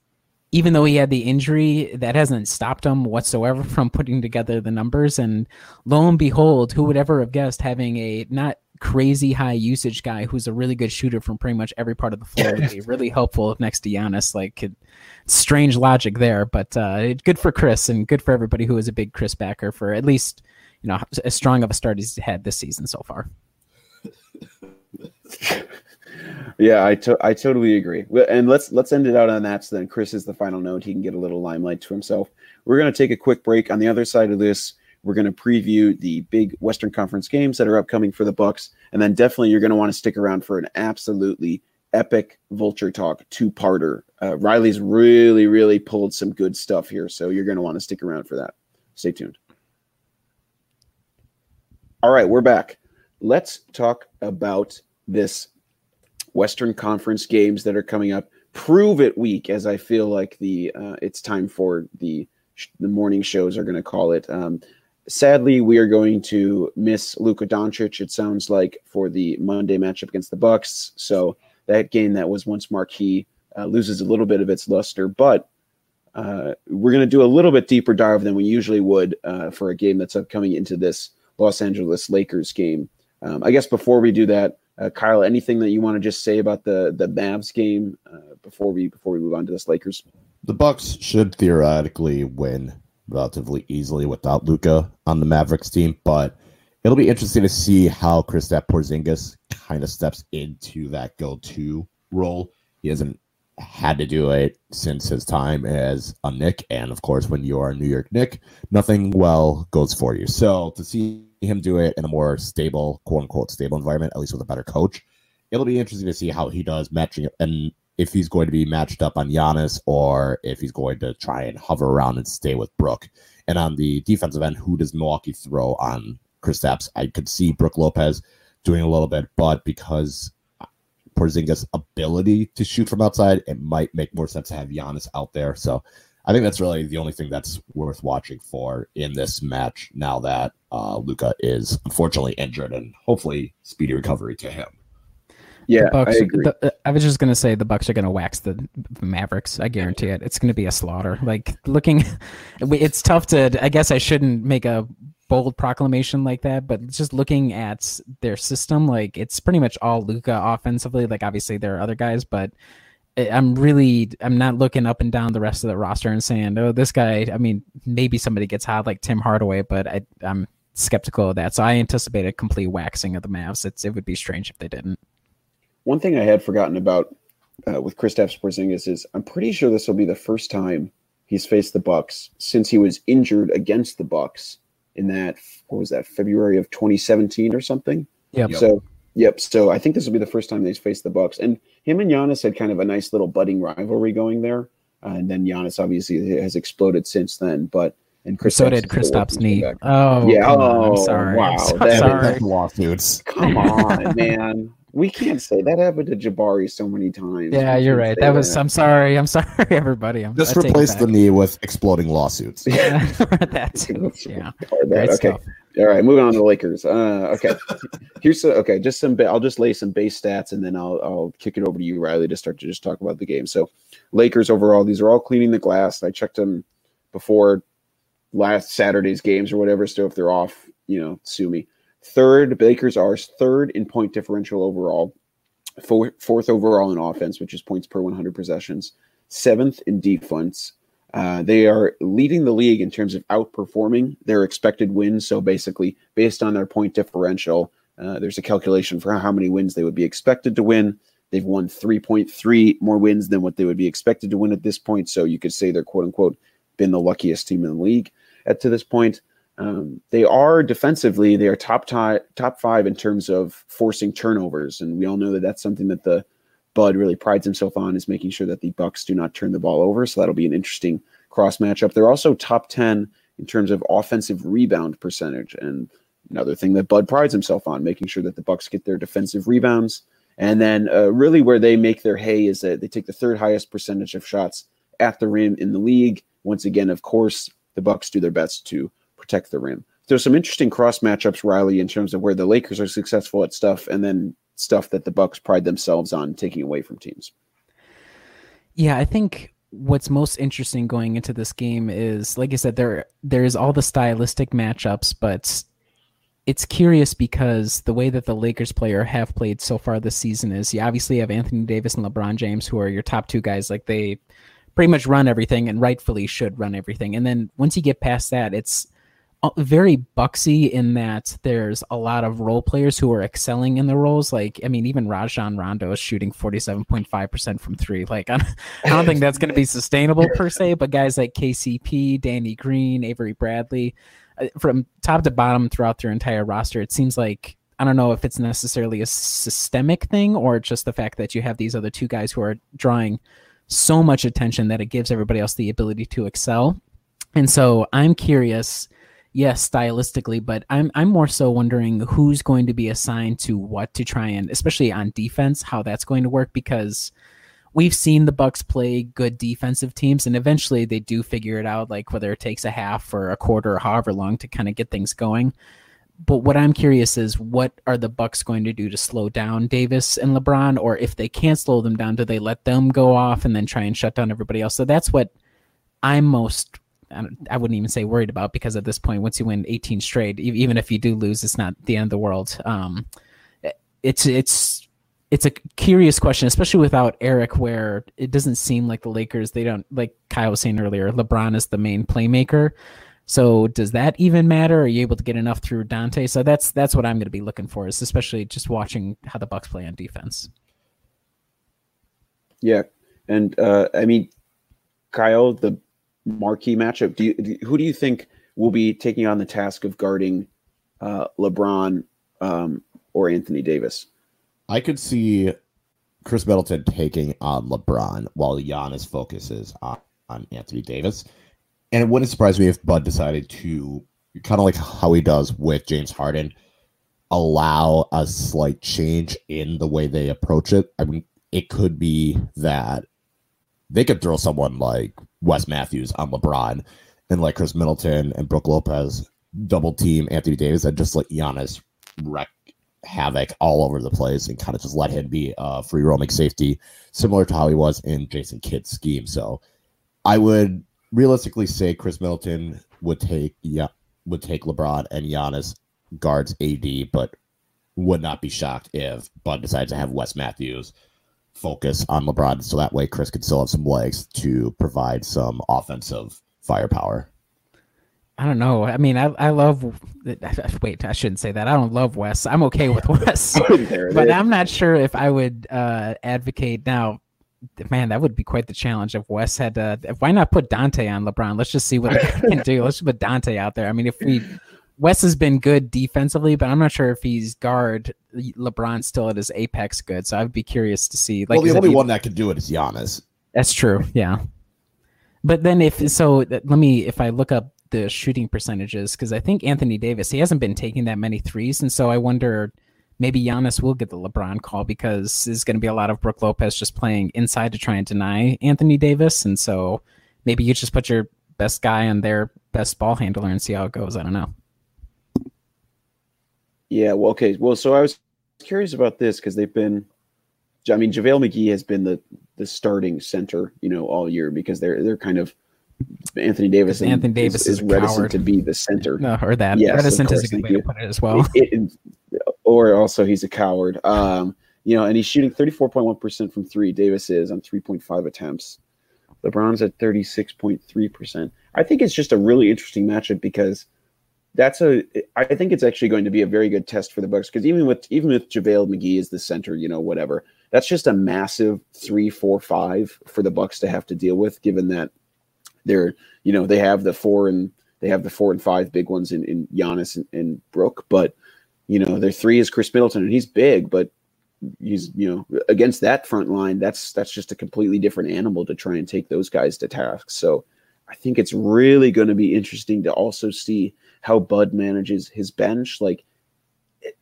even though he had the injury that hasn't stopped him whatsoever from putting together the numbers. And lo and behold who would ever have guessed having a not crazy high usage guy who's a really good shooter from pretty much every part of the floor would be really helpful next to Giannis. Like, it, strange logic there, but uh, good for Khris and good for everybody who is a big Khris backer for at least you know as strong of a start as he's had this season so far.
yeah, I to- I totally agree. And let's let's end it out on that. So then Khris is the final note. He can get a little limelight to himself. We're gonna take a quick break. On the other side of this, we're going to preview the big Western Conference games that are upcoming for the Bucks, and then definitely you're going to want to stick around for an absolutely epic Vulture Talk two-parter. Uh, Riley's really, really pulled some good stuff here, so you're going to want to stick around for that. Stay tuned. All right, we're back. Let's talk about this Western Conference games that are coming up. Prove it week, as I feel like the uh, it's time for the the morning shows are going to call it. Um, sadly, we are going to miss Luka Doncic. It sounds like for the Monday matchup against the Bucks. So that game that was once marquee uh, loses a little bit of its luster. But uh, we're going to do a little bit deeper dive than we usually would uh, for a game that's upcoming into this Los Angeles Lakers game. Um, I guess before we do that, uh, Kyle, anything that you want to just say about the the Mavs game uh, before we before we move on to this Lakers?
The Bucks should theoretically win relatively easily without Luka on the Mavericks team, but it'll be interesting to see how Kristaps Porzingis kind of steps into that go-to role. He hasn't had to do it since his time as a Knick, And of course, when you are a New York Knick, nothing well goes for you. So to see him do it in a more stable, quote unquote, stable environment, at least with a better coach, it'll be interesting to see how he does matching and if he's going to be matched up on Giannis or if he's going to try and hover around and stay with Brook. And on the defensive end, who does Milwaukee throw on Chris Kristaps? I could see Brook Lopez doing a little bit, but because Porzingis' ability to shoot from outside, it might make more sense to have Giannis out there. So I think that's really the only thing that's worth watching for in this match now that uh, Luka is unfortunately injured and hopefully speedy recovery to him.
Yeah,
Bucks,
I agree.
the- uh, I was just gonna say the Bucks are gonna wax the Mavericks. I guarantee it. It's gonna be a slaughter. Like looking, it's tough to. I guess I shouldn't make a bold proclamation like that, but just looking at their system, like it's pretty much all Luka offensively. Like obviously there are other guys, but I- I'm really I'm not looking up and down the rest of the roster and saying, oh, this guy. I mean, maybe somebody gets hot like Tim Hardaway, but I, I'm skeptical of that. So I anticipate a complete waxing of the Mavs. It's it would be strange if they didn't.
One thing I had forgotten about uh, with Kristaps Porzingis is I'm pretty sure this will be the first time he's faced the Bucks since he was injured against the Bucks in that what was that February of 2017 or something.
Yep.
So yep. So I think this will be the first time that he's faced the Bucks, and him and Giannis had kind of a nice little budding rivalry going there, uh, and then Giannis obviously has exploded since then. But and Kristaps
so did Kristaps'
working his way
knee.
back.
Oh,
Yeah,
come on, I'm
oh,
sorry.
wow,
I'm so
that is-
sorry.
lawsuits.
Come on, man. We can't say that happened to Jabari so many times.
Yeah,
We
you're right.
say
That was. I'm sorry. I'm sorry, everybody. I'm
Just
I
replace the knee with exploding lawsuits.
Yeah, that too. Yeah.
Hard that. Okay.
stuff.
All right, moving on to the Lakers. Uh, okay, here's some, okay. Just some. ba- I'll just lay some base stats, and then I'll I'll kick it over to you, Riley, to start to just talk about the game. So, Lakers overall, these are all cleaning the glass. I checked them before last Saturday's games or whatever. So if they're off, you know, sue me. Third, the Lakers are third in point differential overall, four, fourth overall in offense, which is points per 100 possessions. Seventh in defense. Uh, they are leading the league in terms of outperforming their expected wins. So basically, based on their point differential, uh, there's a calculation for how many wins they would be expected to win. They've won 3.3 more wins than what they would be expected to win at this point. So you could say they're quote unquote been the luckiest team in the league at to this point. Um, they are defensively, they are top ti- top five in terms of forcing turnovers, and we all know that that's something that the Bud really prides himself on is making sure that the Bucks do not turn the ball over. So that'll be an interesting cross matchup. They're also top ten in terms of offensive rebound percentage, and another thing that Bud prides himself on, making sure that the Bucks get their defensive rebounds. And then, uh, really, where they make their hay is that they take the third highest percentage of shots at the rim in the league. Once again, of course, the Bucks do their best to protect the rim. There's some interesting cross matchups, Riley, in terms of where the Lakers are successful at stuff, and then stuff that the Bucks pride themselves on taking away from teams.
Yeah, I think what's most interesting going into this game is, like I said, there there's all the stylistic matchups, but it's curious because the way that the Lakers player have played so far this season is you obviously have Anthony Davis and LeBron James, who are your top two guys. Like they pretty much run everything and rightfully should run everything. And then once you get past that, it's very bucksy in that there's a lot of role players who are excelling in their roles. Like, I mean, even Rajon Rondo is shooting 47.5% from three. Like, I don't, I don't think that's going to be sustainable per se, but guys like KCP, Danny Green, Avery Bradley, uh, from top to bottom throughout their entire roster, it seems like I don't know if it's necessarily a systemic thing or just the fact that you have these other two guys who are drawing so much attention that it gives everybody else the ability to excel. And so I'm curious, yes, stylistically, but I'm I'm more so wondering who's going to be assigned to what to try and especially on defense, how that's going to work because we've seen the Bucks play good defensive teams and eventually they do figure it out like whether it takes a half or a quarter or however long to kind of get things going but what I'm curious is what are the Bucks going to do to slow down Davis and LeBron, or if they can't slow them down, do they let them go off and then try and shut down everybody else? So that's what I'm most. I wouldn't even say worried about because at this point, once you win 18 straight, even if you do lose, it's not the end of the world. Um, it's it's it's a curious question, especially without Eric, where it doesn't seem like the Lakers. They don't like Kyle was saying earlier. LeBron is the main playmaker. So does that even matter? Are you able to get enough through Donte? So that's that's what I'm going to be looking for, is especially just watching how the Bucks play on defense.
Yeah. And uh, I mean, Kyle, the marquee matchup. Do you who do you think will be taking on the task of guarding uh, LeBron um, or Anthony Davis?
I could see Khris Middleton taking on LeBron while Giannis focuses on, on Anthony Davis. And it wouldn't surprise me if Bud decided to kind of like how he does with James Harden, allow a slight change in the way they approach it. I mean, it could be that they could throw someone like Wes Matthews on LeBron and like Khris Middleton and Brook Lopez double team Anthony Davis and just let Giannis wreck havoc all over the place and kind of just let him be a free roaming safety, similar to how he was in Jason Kidd's scheme. So I would realistically say Khris Middleton would take yeah would take LeBron and Giannis guards AD, but would not be shocked if Bud decides to have Wes Matthews focus on LeBron so that way Khris could still have some legs to provide some offensive firepower.
I don't know. I mean, I I love. Wait, I shouldn't say that. I don't love Wes. I'm okay with Wes, but. I'm not sure if I would uh, advocate now. Man, that would be quite the challenge if Wes had to. Why not put Donte on LeBron? Let's just see what he can do. Let's put Donte out there. I mean, if we Wes has been good defensively, but I'm not sure if he's guard LeBron still at his apex good. So I'd be curious to see.
Like, well, the only one that can do it is Giannis.
That's true. Yeah. But then if so, let me if I look up the shooting percentages because I think Anthony Davis he hasn't been taking that many threes, and so I wonder maybe Giannis will get the LeBron call because there's going to be a lot of Brook Lopez just playing inside to try and deny Anthony Davis, and so maybe you just put your best guy on their best ball handler and see how it goes. I don't know.
Yeah, well, okay, well, so I was curious about this because they've been. I mean, JaVale McGee has been the the starting center, you know, all year because they're they're kind of Anthony Davis.
Anthony Davis is,
is reticent coward. to be the center.
No, or that. Yes, reticent is a good way to put it as well. It,
it, or also he's a coward. Um, you know, and he's shooting 34.1% from three. Davis is on 3.5 attempts. LeBron's at 36.3%. I think it's just a really interesting matchup because that's a I think it's actually going to be a very good test for the Bucks because even with even with JaVale McGee as the center, you know, whatever, that's just a massive three, four, five for the Bucks to have to deal with, given that they're you know they have the four and they have the four and five big ones in, in Giannis and, and Brook, but you know their three is Khris Middleton and he's big, but he's you know against that front line that's that's just a completely different animal to try and take those guys to task. So I think it's really going to be interesting to also see how Bud manages his bench. Like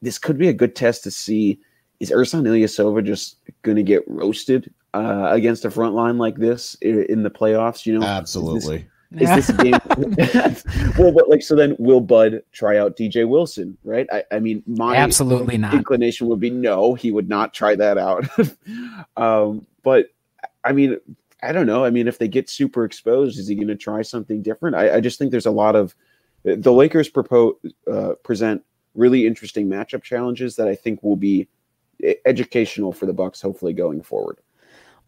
this could be a good test to see is Ersan Ilyasova just going to get roasted uh, against a front line like this in, the playoffs. You know,
absolutely.
Is this, is this game? well, but like, so then will Bud try out DJ Wilson? Right? I, I mean, my
absolutely not
inclination would be no, he would not try that out. um, but I mean, I don't know. I mean, if they get super exposed, is he going to try something different? I, I, just think there's a lot of the Lakers propose uh, present really interesting matchup challenges that I think will be educational for the Bucks, hopefully going forward.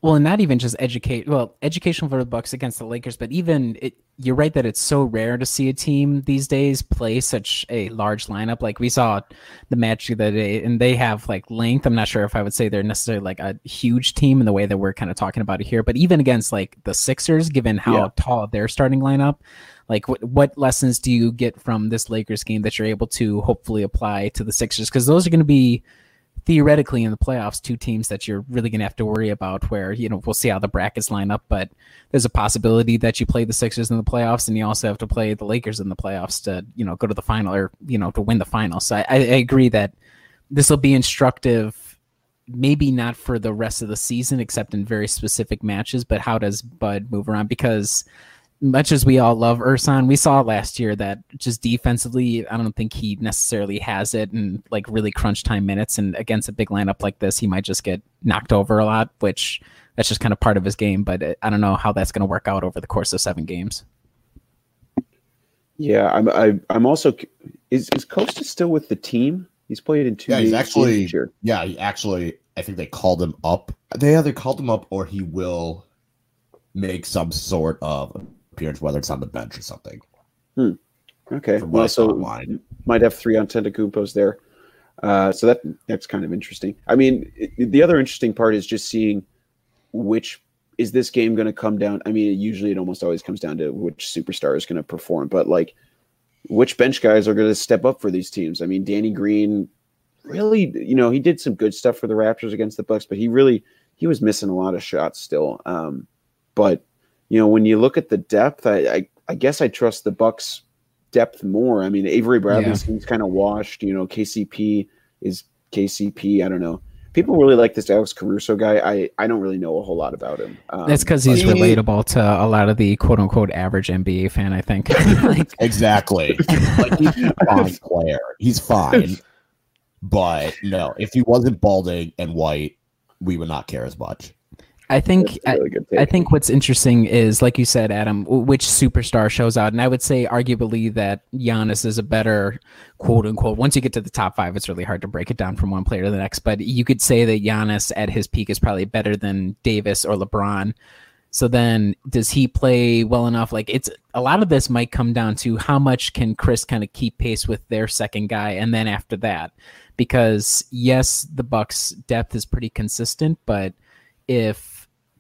Well, and not even just educate. Well, educational for the Bucks against the Lakers, but even it, you're right that it's so rare to see a team these days play such a large lineup. Like we saw the match the other day, and they have like length. I'm not sure if I would say they're necessarily like a huge team in the way that we're kind of talking about it here. But even against like the Sixers, given how yeah. tall their starting lineup, like what what lessons do you get from this Lakers game that you're able to hopefully apply to the Sixers? Because those are going to be theoretically in the playoffs two teams that you're really going to have to worry about where you know we'll see how the brackets line up but there's a possibility that you play the Sixers in the playoffs and you also have to play the Lakers in the playoffs to you know go to the final or you know to win the final. So I, I agree that this will be instructive maybe not for the rest of the season except in very specific matches but how does Bud move around? Because much as we all love Ersan, we saw last year that just defensively, I don't think he necessarily has it in like really crunch time minutes. And against a big lineup like this, he might just get knocked over a lot, which that's just kind of part of his game. But uh, I don't know how that's going to work out over the course of seven games.
Yeah, I'm. I, am i am also. Is is Kosta still with the team? He's played in two.
Yeah, he's actually. Yeah, he actually. I think they called him up. They either called him up or he will make some sort of appearance, whether it's on the bench or something.
Hmm. Okay. Well, so might have three Antetokounmpos there. Uh, so that that's kind of interesting. I mean, it, the other interesting part is just seeing which is this game going to come down? I mean, usually it almost always comes down to which superstar is going to perform, but like which bench guys are going to step up for these teams? I mean, Danny Green really, you know, he did some good stuff for the Raptors against the Bucks, but he really he was missing a lot of shots still. Um, but you know, when you look at the depth, I, I, I guess I trust the Bucks depth more. I mean, Avery Bradley yeah. seems kind of washed. You know, KCP is KCP. I don't know. People really like this Alex Caruso guy. I, I don't really know a whole lot about him.
Um, That's because he's he, relatable to a lot of the quote unquote average NBA fan. I think.
like, exactly. like he's a fine player. He's fine. But no, if he wasn't balding and white, we would not care as much.
I think really I, I, think what's interesting is, like you said, Adam, which superstar shows out, and I would say arguably that Giannis is a better quote unquote. Once you get to the top five, it's really hard to break it down from one player to the next. But you could say that Giannis at his peak is probably better than Davis or LeBron. So then, does he play well enough? Like it's a lot of this might come down to how much can Khris kind of keep pace with their second guy, and then after that, because yes, the Bucks depth is pretty consistent, but if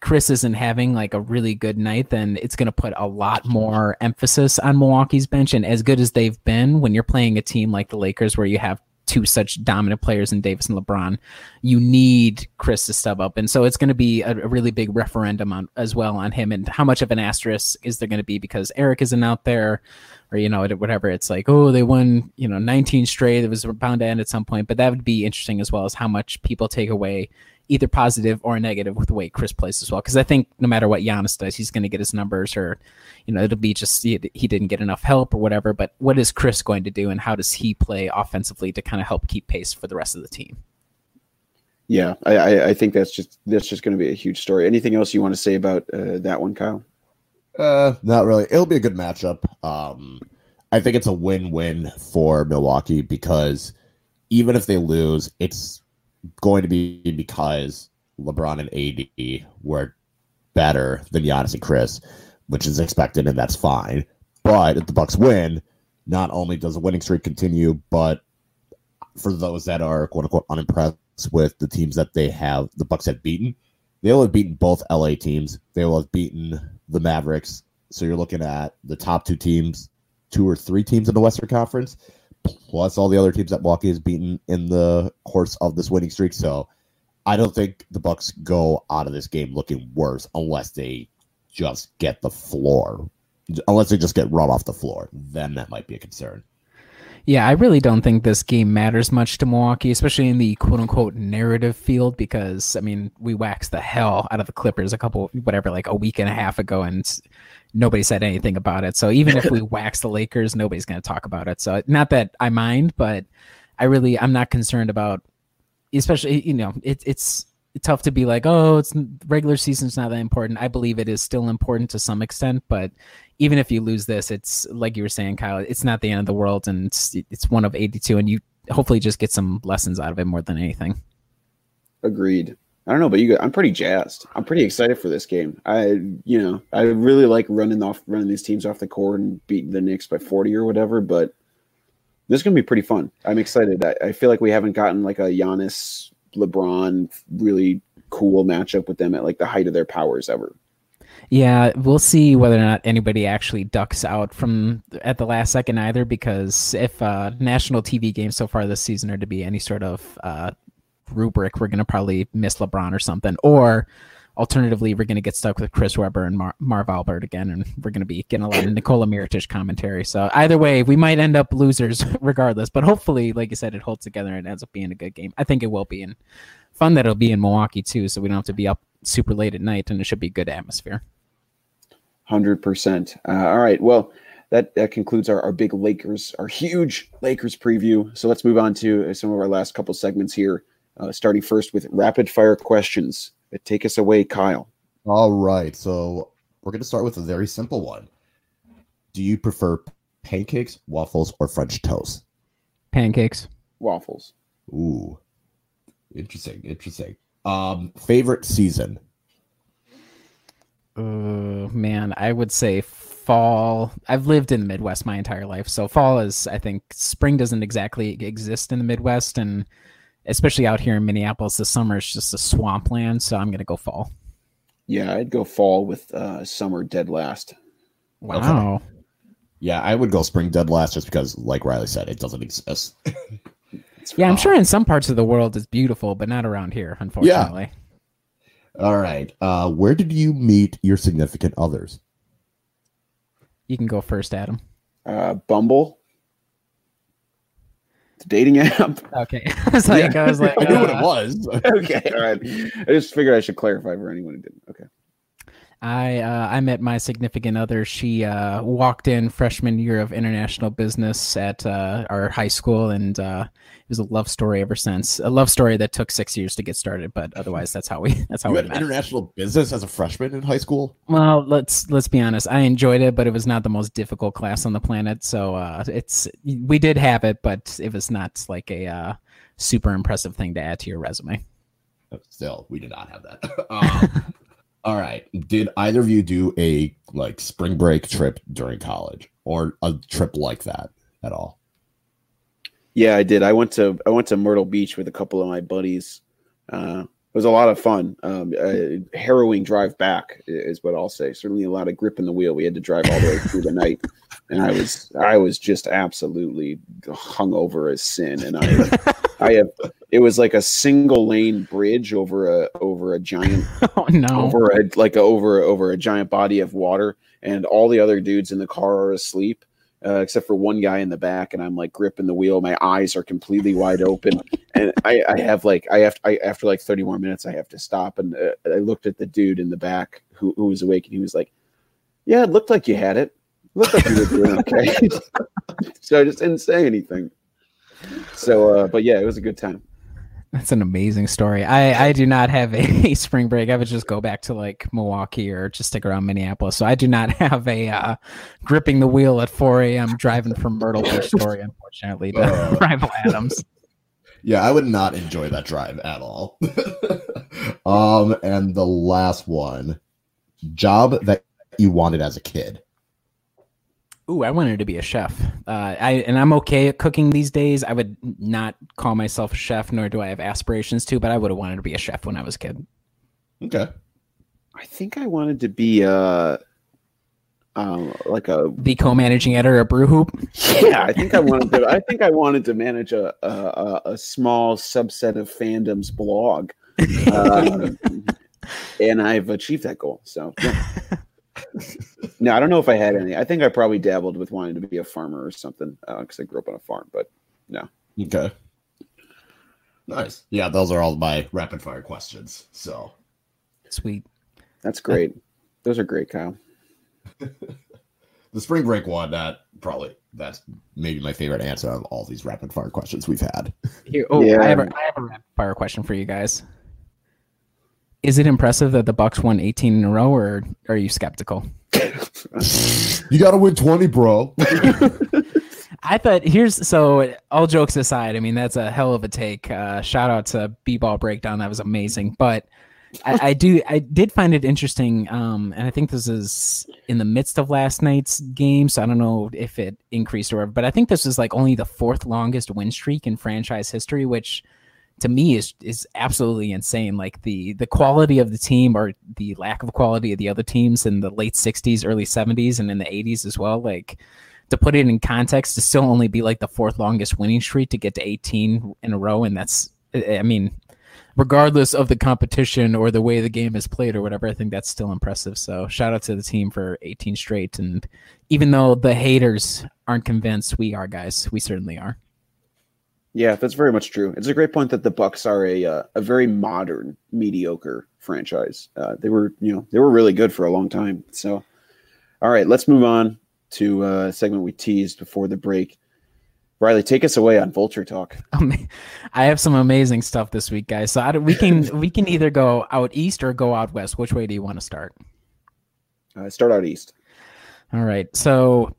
Khris isn't having like a really good night, then it's going to put a lot more emphasis on Milwaukee's bench. And as good as they've been, when you're playing a team like the Lakers, where you have two such dominant players in Davis and LeBron, you need Khris to step up. And so it's going to be a, a, really big referendum on as well on him and how much of an asterisk is there going to be because Eric isn't out there or, you know, whatever. It's like, oh, they won, you know, 19 straight. It was bound to end at some point, but that would be interesting as well as how much people take away either positive or negative with the way Khris plays as well. Because I think no matter what Giannis does, he's going to get his numbers, or you know, it'll be just he, he, didn't get enough help or whatever. But what is Khris going to do, and how does he play offensively to kind of help keep pace for the rest of the team?
Yeah, I, I think that's just that's just going to be a huge story. Anything else you want to say about uh, that one, Kyle?
Uh, not really. It'll be a good matchup. Um, I think it's a win-win for Milwaukee because even if they lose, it's going to be because LeBron and AD were better than Giannis and Khris, which is expected, and that's fine. But if the Bucks win, not only does the winning streak continue, but for those that are quote unquote unimpressed with the teams that they have, the Bucks have beaten, they will have beaten both LA teams. They will have beaten the Mavericks. So you're looking at the top two teams, two or three teams in the Western Conference plus all the other teams that Milwaukee has beaten in the course of this winning streak. So I don't think the Bucks go out of this game looking worse unless they just get the floor. Unless they just get run off the floor, then that might be a concern.
Yeah, I really don't think this game matters much to Milwaukee, especially in the quote unquote narrative field, because I mean, we waxed the hell out of the Clippers a couple, whatever, like a week and a half ago, and nobody said anything about it. So even if we wax the Lakers, nobody's going to talk about it. So not that I mind, but I really I'm not concerned about, especially you know it, it's tough to be like oh it's regular season's not that important. I believe it is still important to some extent, but even if you lose this, it's like you were saying, Kyle. It's not the end of the world, and it's it's one of 82, and you hopefully just get some lessons out of it more than anything.
Agreed. I don't know, but you, I'm pretty jazzed. I'm pretty excited for this game. I, you know, I really like running off, running these teams off the court and beating the Knicks by 40 or whatever. But this is gonna be pretty fun. I'm excited. I, I feel like we haven't gotten like a Giannis, LeBron, really cool matchup with them at like the height of their powers ever.
Yeah, we'll see whether or not anybody actually ducks out from at the last second either. Because if uh, national TV games so far this season are to be any sort of uh, rubric, we're going to probably miss LeBron or something. Or alternatively, we're going to get stuck with Chris Webber and Mar- Marv Albert again, and we're going to be getting a lot of Nikola Mirotic commentary. So either way, we might end up losers regardless. But hopefully, like you said, it holds together and ends up being a good game. I think it will be, and fun that it'll be in Milwaukee too, so we don't have to be up super late at night, and it should be good atmosphere.
Hundred uh, percent. All right. Well, that that concludes our, our big Lakers, our huge Lakers preview. So let's move on to some of our last couple segments here. Uh, starting first with rapid fire questions. Take us away, Kyle.
All right. So we're going to start with a very simple one. Do you prefer pancakes, waffles, or French toast?
Pancakes.
Waffles.
Ooh. Interesting. Interesting. Um, favorite season?
Uh, man, I would say fall. I've lived in the Midwest my entire life, so fall is. I think spring doesn't exactly exist in the Midwest, and especially out here in Minneapolis, the summer is just a swampland. So I'm gonna go fall.
Yeah, I'd go fall with uh, summer dead last.
Wow.
Yeah, I would go spring dead last just because, like Riley said, it doesn't exist.
Yeah, I'm sure in some parts of the world it's beautiful, but not around here, unfortunately. Yeah.
All right. Uh, where did you meet your significant others?
You can go first, Adam.
Uh, Bumble, the dating app.
Okay. I was like, I was like,
I knew what
uh,
it was.
okay, all right. I just figured I should clarify for anyone who didn't. Okay.
I uh, I met my significant other. She uh, walked in freshman year of international business at uh, our high school, and uh, it was a love story ever since. A love story that took six years to get started, but otherwise, that's how we that's how
You
we
had
met.
international business as a freshman in high school.
Well, let's let's be honest. I enjoyed it, but it was not the most difficult class on the planet. So uh, it's we did have it, but it was not like a uh, super impressive thing to add to your resume.
Still, we did not have that. Um, all right. Did either of you do a like spring break trip during college or a trip like that at all?
Yeah, I did. I went to I went to Myrtle Beach with a couple of my buddies. Uh, it was a lot of fun. Um, a harrowing drive back is what I'll say. Certainly a lot of grip in the wheel. We had to drive all the way through the night, and I was I was just absolutely hung over as sin. And I I have it was like a single lane bridge over a over a giant
oh no!
over a like a, over over a giant body of water, and all the other dudes in the car are asleep, uh, except for one guy in the back, and I'm like gripping the wheel. My eyes are completely wide open, and I, I have like I have I after like 30 more minutes, I have to stop, and uh, I looked at the dude in the back who who was awake, and he was like, "Yeah, it looked like you had it. Looked like you were doing okay." so I just didn't say anything. So, uh, but yeah, it was a good time.
That's an amazing story. I, I do not have a, spring break. I would just go back to like Milwaukee or just stick around Minneapolis. So I do not have a uh, gripping the wheel at 4 a.m. driving from Myrtle Beach story, unfortunately, to
Uh.
rival Adams.
Yeah, I would not enjoy that drive at all. um, and the last one, job that you wanted as a kid.
Ooh, I wanted to be a chef. Uh, I and I'm okay at cooking these days. I would not call myself a chef, nor do I have aspirations to. But I would have wanted to be a chef when I was a kid.
Okay.
I think I wanted to be uh, um, like a
The co-managing editor at Brew Hoop.
Yeah, I think I wanted to. I think I wanted to manage a a, a, a small subset of fandom's blog, um, and I've achieved that goal. So, yeah. no, I don't know if I had any. I think I probably dabbled with wanting to be a farmer or something uh, because I grew up on a farm. But no.
Okay. Nice. Yeah, those are all my rapid fire questions. So
Sweet.
that's great. Those are great, Kyle.
the spring break one, that probably that's maybe my favorite answer of all these rapid fire questions we've had.
Here, oh,
Yeah.
I have a, I have a rapid fire question for you guys. Is it impressive that the Bucks won 18 in a row, or are you skeptical?
You gotta win 20, bro.
I thought here's so all jokes aside, I mean that's a hell of a take. Uh, shout out to B Ball Breakdown, that was amazing. But I, I do I did find it interesting, um, and I think this is in the midst of last night's game, so I don't know if it increased or whatever. But I think this is like only the fourth longest win streak in franchise history, which to me is is absolutely insane. Like the the quality of the team or the lack of quality of the other teams in the late '60s, early '70s, and in the '80s as well. Like to put it in context, to still only be like the fourth longest winning streak to get to 18 in a row, and that's I mean, regardless of the competition or the way the game is played or whatever, I think that's still impressive. So shout out to the team for 18 straight, and even though the haters aren't convinced, we are guys. We certainly are.
Yeah, that's very much true. It's a great point that the Bucks are a uh, a very modern mediocre franchise. Uh, they were, you know, they were really good for a long time. So, all right, let's move on to uh, a segment we teased before the break. Riley, take us away on Vulture Talk.
I have some amazing stuff this week, guys. So I, we can we can either go out east or go out west. Which way do you want to start?
Uh, start out east.
All right. So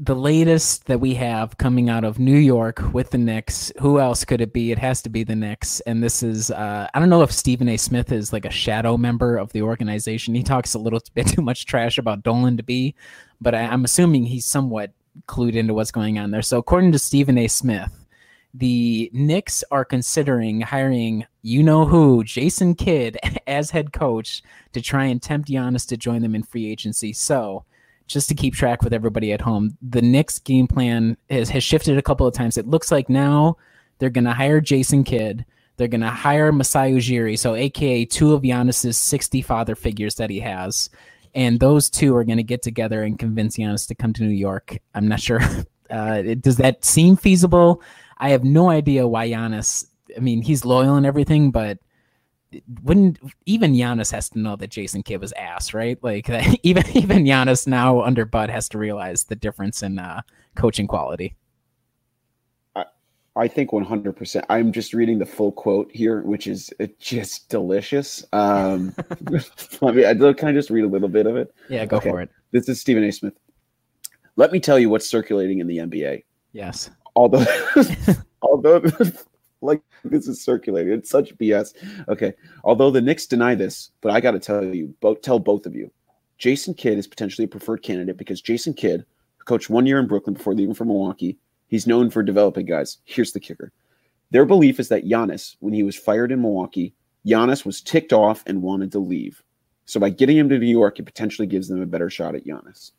the latest that we have coming out of New York with the Knicks, who else could it be? It has to be the Knicks. And this is uh, I don't know if Stephen A. Smith is like a shadow member of the organization. He talks a little bit too much trash about Dolan to be, but I, I'm assuming he's somewhat clued into what's going on there. So according to Stephen A. Smith, the Knicks are considering hiring you know who, Jason Kidd, as head coach to try and tempt Giannis to join them in free agency. So, just to keep track with everybody at home, the Knicks game plan has, has shifted a couple of times. It looks like now they're going to hire Jason Kidd. They're going to hire Masai Ujiri, so AKA two of Giannis's 60 father figures that he has. And those two are going to get together and convince Giannis to come to New York. I'm not sure. Uh, does that seem feasible? I have no idea why Giannis. I mean, he's loyal and everything, but wouldn't even Giannis has to know that Jason Kidd was ass, right? Like even even Giannis now under Bud has to realize the difference in uh, coaching quality.
I think 100%. I'm just reading the full quote here, which is uh, just delicious. Um, let me, can I just read a little bit of it?
Yeah, go okay. for it.
This is Stephen A. Smith. Let me tell you what's circulating in the NBA.
Yes.
Although, although, like this is circulating, it's such BS. Okay. Although the Knicks deny this, but I got to tell you, both tell both of you, Jason Kidd is potentially a preferred candidate because Jason Kidd, coached one year in Brooklyn before leaving for Milwaukee, He's known for developing guys. Here's the kicker. Their belief is that Giannis, when he was fired in Milwaukee, Giannis was ticked off and wanted to leave. So by getting him to New York, it potentially gives them a better shot at Giannis.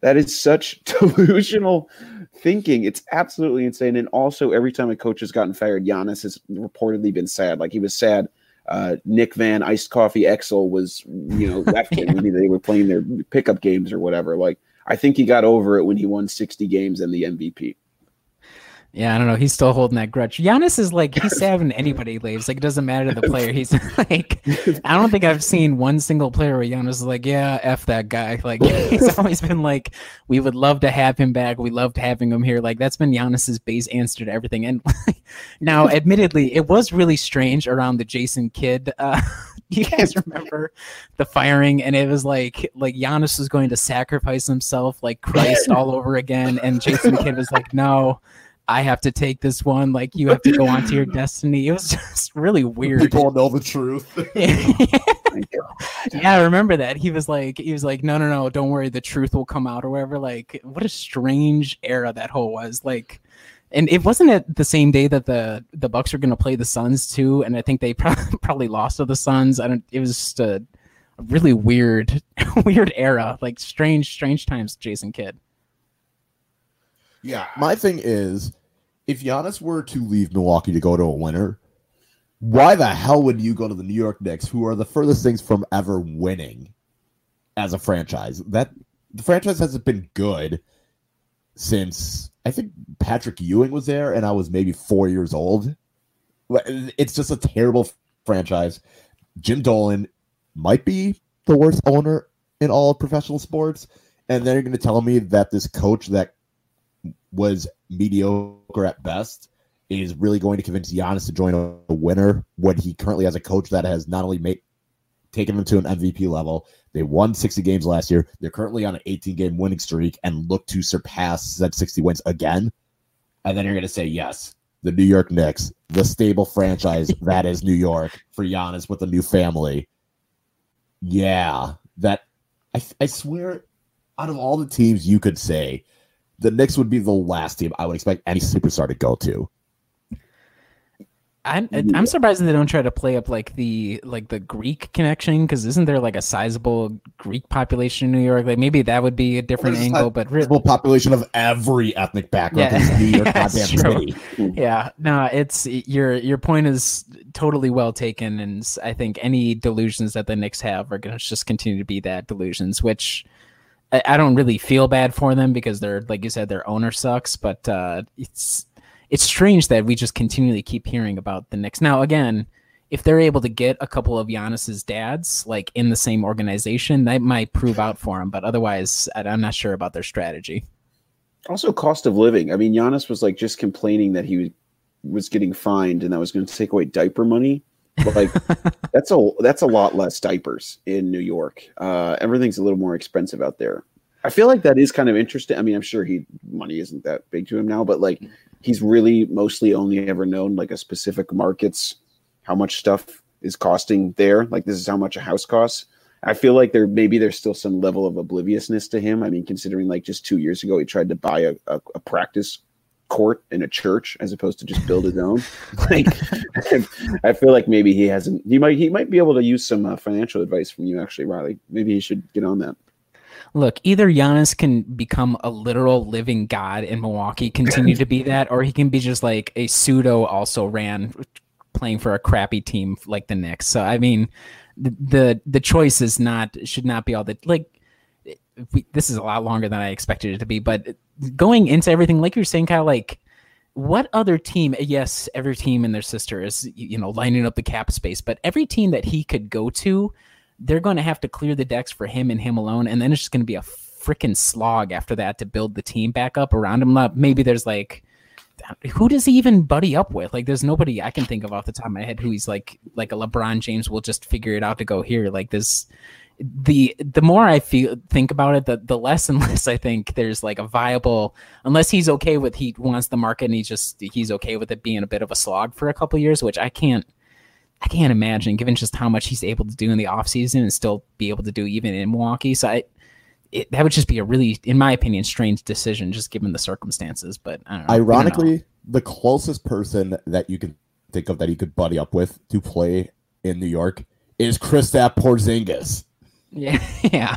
That is such delusional thinking. It's absolutely insane. And also, every time a coach has gotten fired, Giannis has reportedly been sad. Like he was sad. Uh, Nick Van Iced Coffee Exel was, you know, left when they were playing their pickup games or whatever. Like I think he got over it when he won 60 games and the MVP.
Yeah, I don't know. He's still holding that grudge. Giannis is like he's when anybody leaves. Like it doesn't matter to the player. He's like, I don't think I've seen one single player where Giannis is like, yeah, f that guy. Like he's always been like, we would love to have him back. We loved having him here. Like that's been Giannis's base answer to everything. And now, admittedly, it was really strange around the Jason Kidd. Uh, you guys remember the firing? And it was like like Giannis was going to sacrifice himself like Christ all over again, and Jason Kidd was like, no. I have to take this one. Like you have to go on to your destiny. It was just really weird.
People know the truth.
yeah, I remember that. He was like, he was like, no, no, no, don't worry, the truth will come out or whatever. Like, what a strange era that whole was. Like, and it wasn't at the same day that the the Bucks were going to play the Suns too, and I think they probably, probably lost to the Suns. I don't. It was just a, a really weird, weird era. Like strange, strange times. Jason Kidd.
Yeah, my thing is if Giannis were to leave Milwaukee to go to a winner, why the hell would you go to the New York Knicks, who are the furthest things from ever winning as a franchise? That the franchise hasn't been good since I think Patrick Ewing was there, and I was maybe four years old. It's just a terrible franchise. Jim Dolan might be the worst owner in all of professional sports, and then you're going to tell me that this coach that was mediocre at best is really going to convince Giannis to join a, a winner when he currently has a coach that has not only made taken them to an MVP level. They won 60 games last year. They're currently on an 18 game winning streak and look to surpass that 60 wins again. And then you're going to say, yes, the New York Knicks, the stable franchise that is New York for Giannis with a new family. Yeah, that I, I swear, out of all the teams you could say, the Knicks would be the last team I would expect any superstar to go to.
I'm I'm surprised they don't try to play up like the like the Greek connection because isn't there like a sizable Greek population in New York? Like maybe that would be a different There's angle, but
sizable population of every ethnic background yeah. in New York goddamn city.
Yeah, no, it's your your point is totally well taken, and I think any delusions that the Knicks have are going to just continue to be that delusions, which I don't really feel bad for them because they're like you said, their owner sucks. But uh, it's it's strange that we just continually keep hearing about the Knicks. Now, again, if they're able to get a couple of Giannis's dads like in the same organization, that might prove out for them. But otherwise, I'm not sure about their strategy.
Also, cost of living. I mean, Giannis was like just complaining that he was getting fined and that was going to take away diaper money. Like that's a that's a lot less diapers in New York. Uh, everything's a little more expensive out there. I feel like that is kind of interesting. I mean, I'm sure he money isn't that big to him now, but like he's really mostly only ever known like a specific markets how much stuff is costing there. Like this is how much a house costs. I feel like there maybe there's still some level of obliviousness to him. I mean, considering like just two years ago he tried to buy a, a, a practice court in a church as opposed to just build his own. like, I feel like maybe he hasn't. He might. He might be able to use some uh, financial advice from you, actually, Riley. Maybe he should get on that.
Look, either Giannis can become a literal living god in Milwaukee, continue to be that, or he can be just like a pseudo also ran playing for a crappy team like the Knicks. So I mean, the the, the choice is not should not be all that like. We, this is a lot longer than I expected it to be, but going into everything, like you're saying, Kyle, like what other team? Yes, every team and their sister is you know lining up the cap space, but every team that he could go to they're going to have to clear the decks for him and him alone, and then it's just going to be a freaking slog after that to build the team back up around him. Maybe there's like, who does he even buddy up with? Like, there's nobody I can think of off the top of my head who he's like, like a LeBron James will just figure it out to go here. Like this, the the more I feel think about it, the the less and less I think there's like a viable unless he's okay with he wants the market and he's just he's okay with it being a bit of a slog for a couple years, which I can't I can't imagine, given just how much he's able to do in the offseason and still be able to do even in Milwaukee. So I, it, that would just be a really, in my opinion, strange decision, just given the circumstances. But know,
ironically, the closest person that you can think of that he could buddy up with to play in New York is Kristaps Porzingis.
Yeah, yeah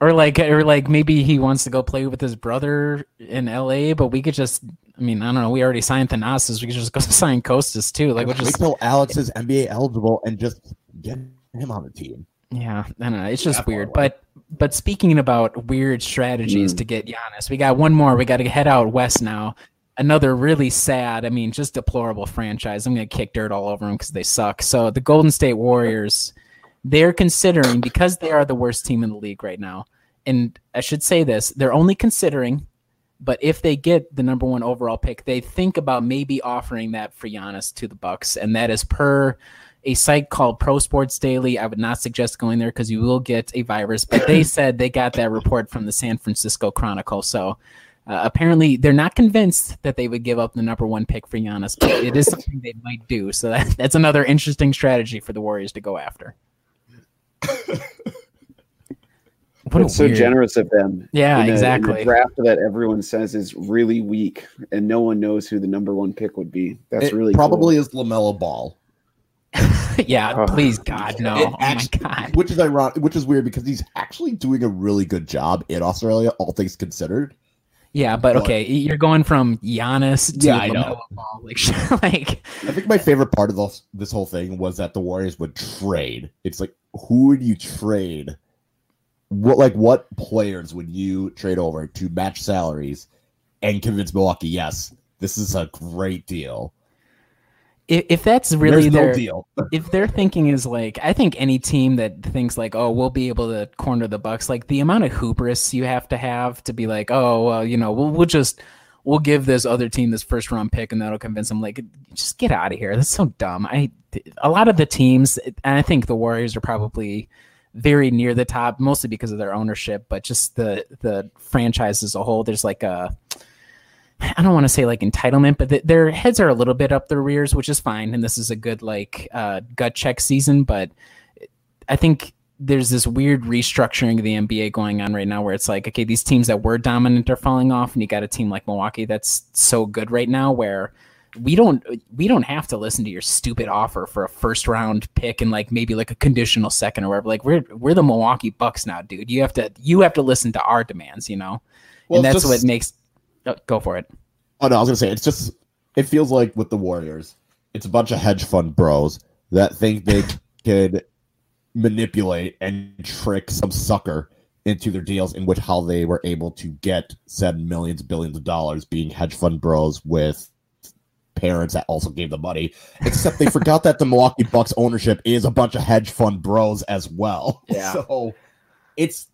or like or like maybe he wants to go play with his brother in LA, but we could just I mean, I don't know, we already signed Thanasis, we could just go sign Kostas too. Like we'll just
until Alex is NBA eligible and just get him on the team.
Yeah, I don't know. It's just weird. But but speaking about weird strategies mm. to get Giannis, we got one more. We got to head out west now. Another really sad, I mean, just deplorable franchise. I'm going to kick dirt all over them because they suck. So the Golden State Warriors they're considering because they are the worst team in the league right now. And I should say this, they're only considering, but if they get the number one overall pick, they think about maybe offering that for Giannis to the Bucks, and that is per a site called Pro Sports Daily. I would not suggest going there because you will get a virus. But they said they got that report from the San Francisco Chronicle. So uh, apparently, they're not convinced that they would give up the number one pick for Giannis, but it is something they might do. So that, that's another interesting strategy for the Warriors to go after.
What it's so weird... generous of them.
Yeah,
in
a, exactly.
In draft that everyone says is really weak, and no one knows who the number one pick would be. That's
it
really
probably
cool.
is Lamelo Ball.
yeah, oh. please God, no. oh
actually,
my God.
Which is ironic, which is weird because he's actually doing a really good job in Australia, all things considered.
Yeah, but, okay, you're going from Giannis to
yeah, I know.
Ball. Like, like,
I think my favorite part of this, this whole thing was that the Warriors would trade. It's like, who would you trade? What like what players would you trade over to match salaries and convince Milwaukee? Yes, this is a great deal
if, if that's really their no deal. if their thinking is like, I think any team that thinks like, oh, we'll be able to corner the Bucks, like the amount of hubris you have to have to be like, oh, well, you know, we'll we'll just we'll give this other team this first round pick and that'll convince them like just get out of here that's so dumb i a lot of the teams and i think the warriors are probably very near the top mostly because of their ownership but just the the franchise as a whole there's like a I don't want to say like entitlement, but th- their heads are a little bit up their rears, which is fine. And this is a good like uh, gut check season. But I think there's this weird restructuring of the NBA going on right now, where it's like, okay, these teams that were dominant are falling off, and you got a team like Milwaukee that's so good right now, where we don't we don't have to listen to your stupid offer for a first round pick and like maybe like a conditional second or whatever. Like we're we're the Milwaukee Bucks now, dude. You have to you have to listen to our demands, you know, well, and that's just, what makes go for it.
Oh no, I was gonna say it's just it feels like with the Warriors, it's a bunch of hedge fund bros that think they could manipulate and trick some sucker into their deals in which how they were able to get said millions billions of dollars being hedge fund bros with parents that also gave the money. Except they forgot that the Milwaukee Bucks ownership is a bunch of hedge fund bros as well.
Yeah.
So it's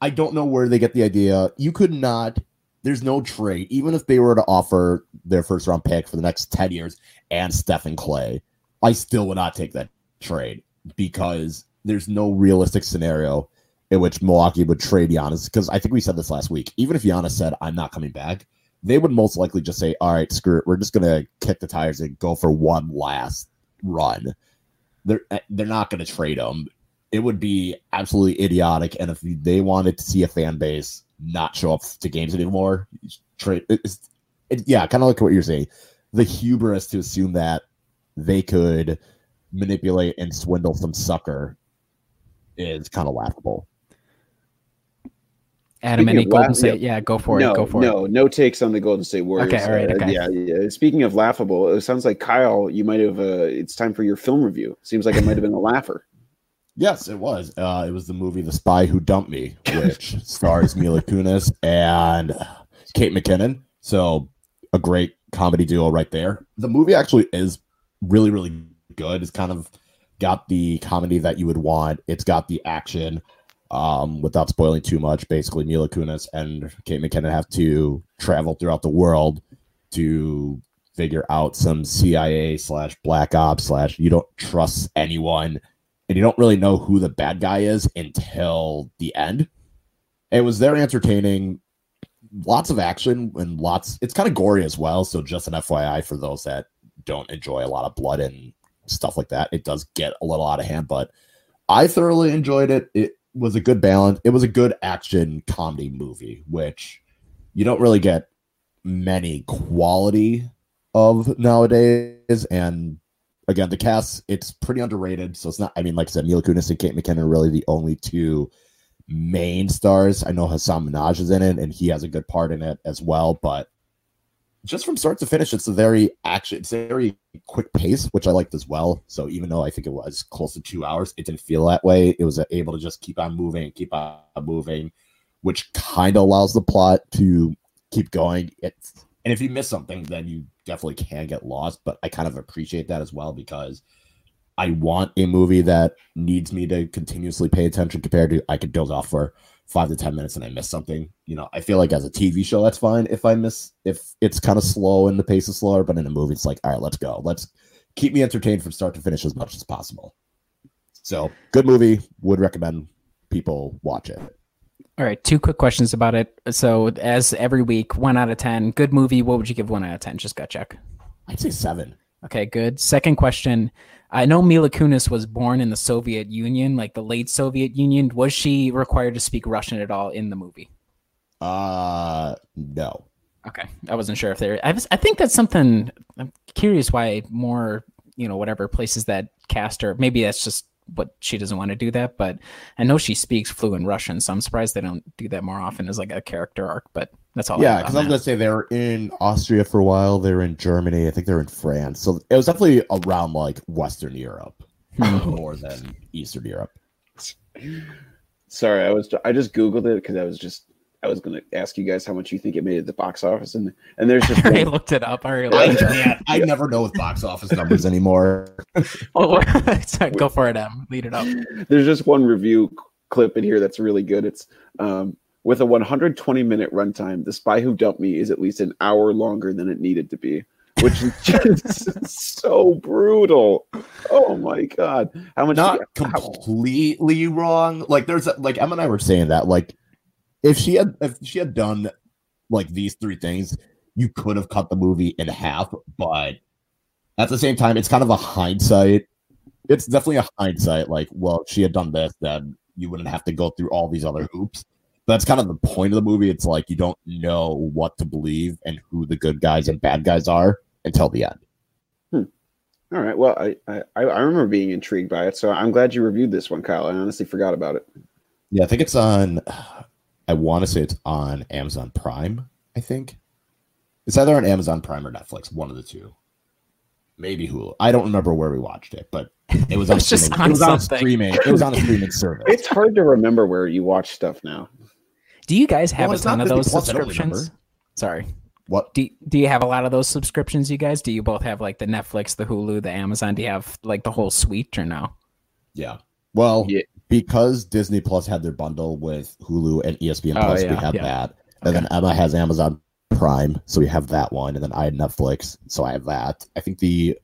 I don't know where they get the idea. You could not there's no trade. Even if they were to offer their first round pick for the next 10 years and Stephen Klay, I still would not take that trade because there's no realistic scenario in which Milwaukee would trade Giannis. Because I think we said this last week. Even if Giannis said, I'm not coming back, they would most likely just say, All right, screw it. We're just going to kick the tires and go for one last run. They're, eh, they're not going to trade him. It would be absolutely idiotic. And if they wanted to see a fan base not show up to games anymore. Trade it, yeah, kind of like what you're saying. The hubris to assume that they could manipulate and swindle some sucker is kind of laughable.
Adam,
Speaking
any Golden
laugh-
State? Yeah, go for
no,
it. Go for
no,
it.
no no takes on the Golden State Warriors.
Okay, all right,
Uh, yeah, yeah. Speaking of laughable, it sounds like Kyle. You might have. Uh, it's time for your film review. Seems like it might have been a laugher.
Yes, it was. Uh, it was the movie The Spy Who Dumped Me, which stars Mila Kunis and Kate McKinnon. So a great comedy duo right there. The movie actually is really, really good. It's kind of got the comedy that you would want. It's got the action. Um, without spoiling too much, basically Mila Kunis and Kate McKinnon have to travel throughout the world to figure out some CIA slash black ops slash you don't trust anyone and you don't really know who the bad guy is until the end. It was very entertaining, lots of action and lots. It's kind of gory as well. So just an FYI for those that don't enjoy a lot of blood and stuff like that, it does get a little out of hand. But I thoroughly enjoyed it. It was a good balance. It was a good action comedy movie, which you don't really get many quality of nowadays. And again, the cast it's pretty underrated. So it's not. I mean, like I said, Mila Kunis and Kate McKinnon are really the only two main stars. I know Hasan Minhaj is in it, and he has a good part in it as well. But just from start to finish, it's a very action. It's a very quick pace, which I liked as well. So even though I think it was close to two hours, it didn't feel that way. It was able to just keep on moving, keep on moving, which kind of allows the plot to keep going. It's and if you miss something, then you definitely can get lost. But I kind of appreciate that as well because I want a movie that needs me to continuously pay attention compared to I could doze off for five to ten minutes and I miss something. You know, I feel like as a TV show, that's fine if I miss if it's kind of slow and the pace is slower, but in a movie, it's like, all right, let's go. Let's keep me entertained from start to finish as much as possible. So good movie. Would recommend people watch it.
All right, two quick questions about it. So, as every week, one out of 10, good movie. What would you give one out of 10? Just gut check.
I'd say seven.
Okay, good. Second question. I know Mila Kunis was born in the Soviet Union, like the late Soviet Union. Was she required to speak Russian at all in the movie?
Uh no.
Okay, I wasn't sure if there. I was. I think that's something. I'm curious why more, you know, whatever places that cast her. Maybe that's just what she doesn't want to do that. But I know she speaks fluent Russian, so I'm surprised they don't do that more often as like a character arc. But that's all.
Yeah, because I was gonna say they were in Austria for a while. They were in Germany. I think they're in France. So it was definitely around like Western Europe more than Eastern Europe.
Sorry, I was. I just googled it because I was just. I was going to ask you guys how much you think it made at the box office, and and there's just
I already
one,
looked it up. I already
I,
looked it up.
man, I never know with box office numbers anymore.
Oh, sorry, go for it, Em. Lead it up.
there's just one review clip in here that's really good. It's um, with a 120 minute runtime. The Spy Who Dumped Me is at least an hour longer than it needed to be, which is just so brutal. Oh my god, how much?
Not
how-
completely wrong. Like there's a, like Em and I were saying that like if she had if she had done like these three things, you could have cut the movie in half. But at the same time, it's kind of a hindsight. It's definitely a hindsight. Like, well, if she had done this, then you wouldn't have to go through all these other hoops. That's kind of the point of the movie. It's like you don't know what to believe and who the good guys and bad guys are until the end. Hmm.
All right. Well, I, I I remember being intrigued by it, so I'm glad you reviewed this one, Kyle. I honestly forgot about it.
Yeah, I think it's on. I want to say it's on Amazon Prime. I think it's either on Amazon Prime or Netflix, one of the two. Maybe Hulu. I don't remember where we watched it, but it was on
It's just
streaming.
on
it was on
something.
streaming. It was on a streaming service.
It's hard to remember where you watch stuff now.
Do you guys have
Well,
a
it's
ton of those
50 plus, I don't
subscriptions? Sorry.
What?
Do, do you have a lot of those subscriptions, you guys? Do you both have like the Netflix, the Hulu, the Amazon? Do you have like the whole suite or no?
Yeah. Well,
Yeah.
Because Disney Plus had their bundle with Hulu and ESPN
Oh,
Plus, we have
yeah.
that. And then Emma has Amazon Prime, so we have that one. And then I had Netflix, so I have that. I think the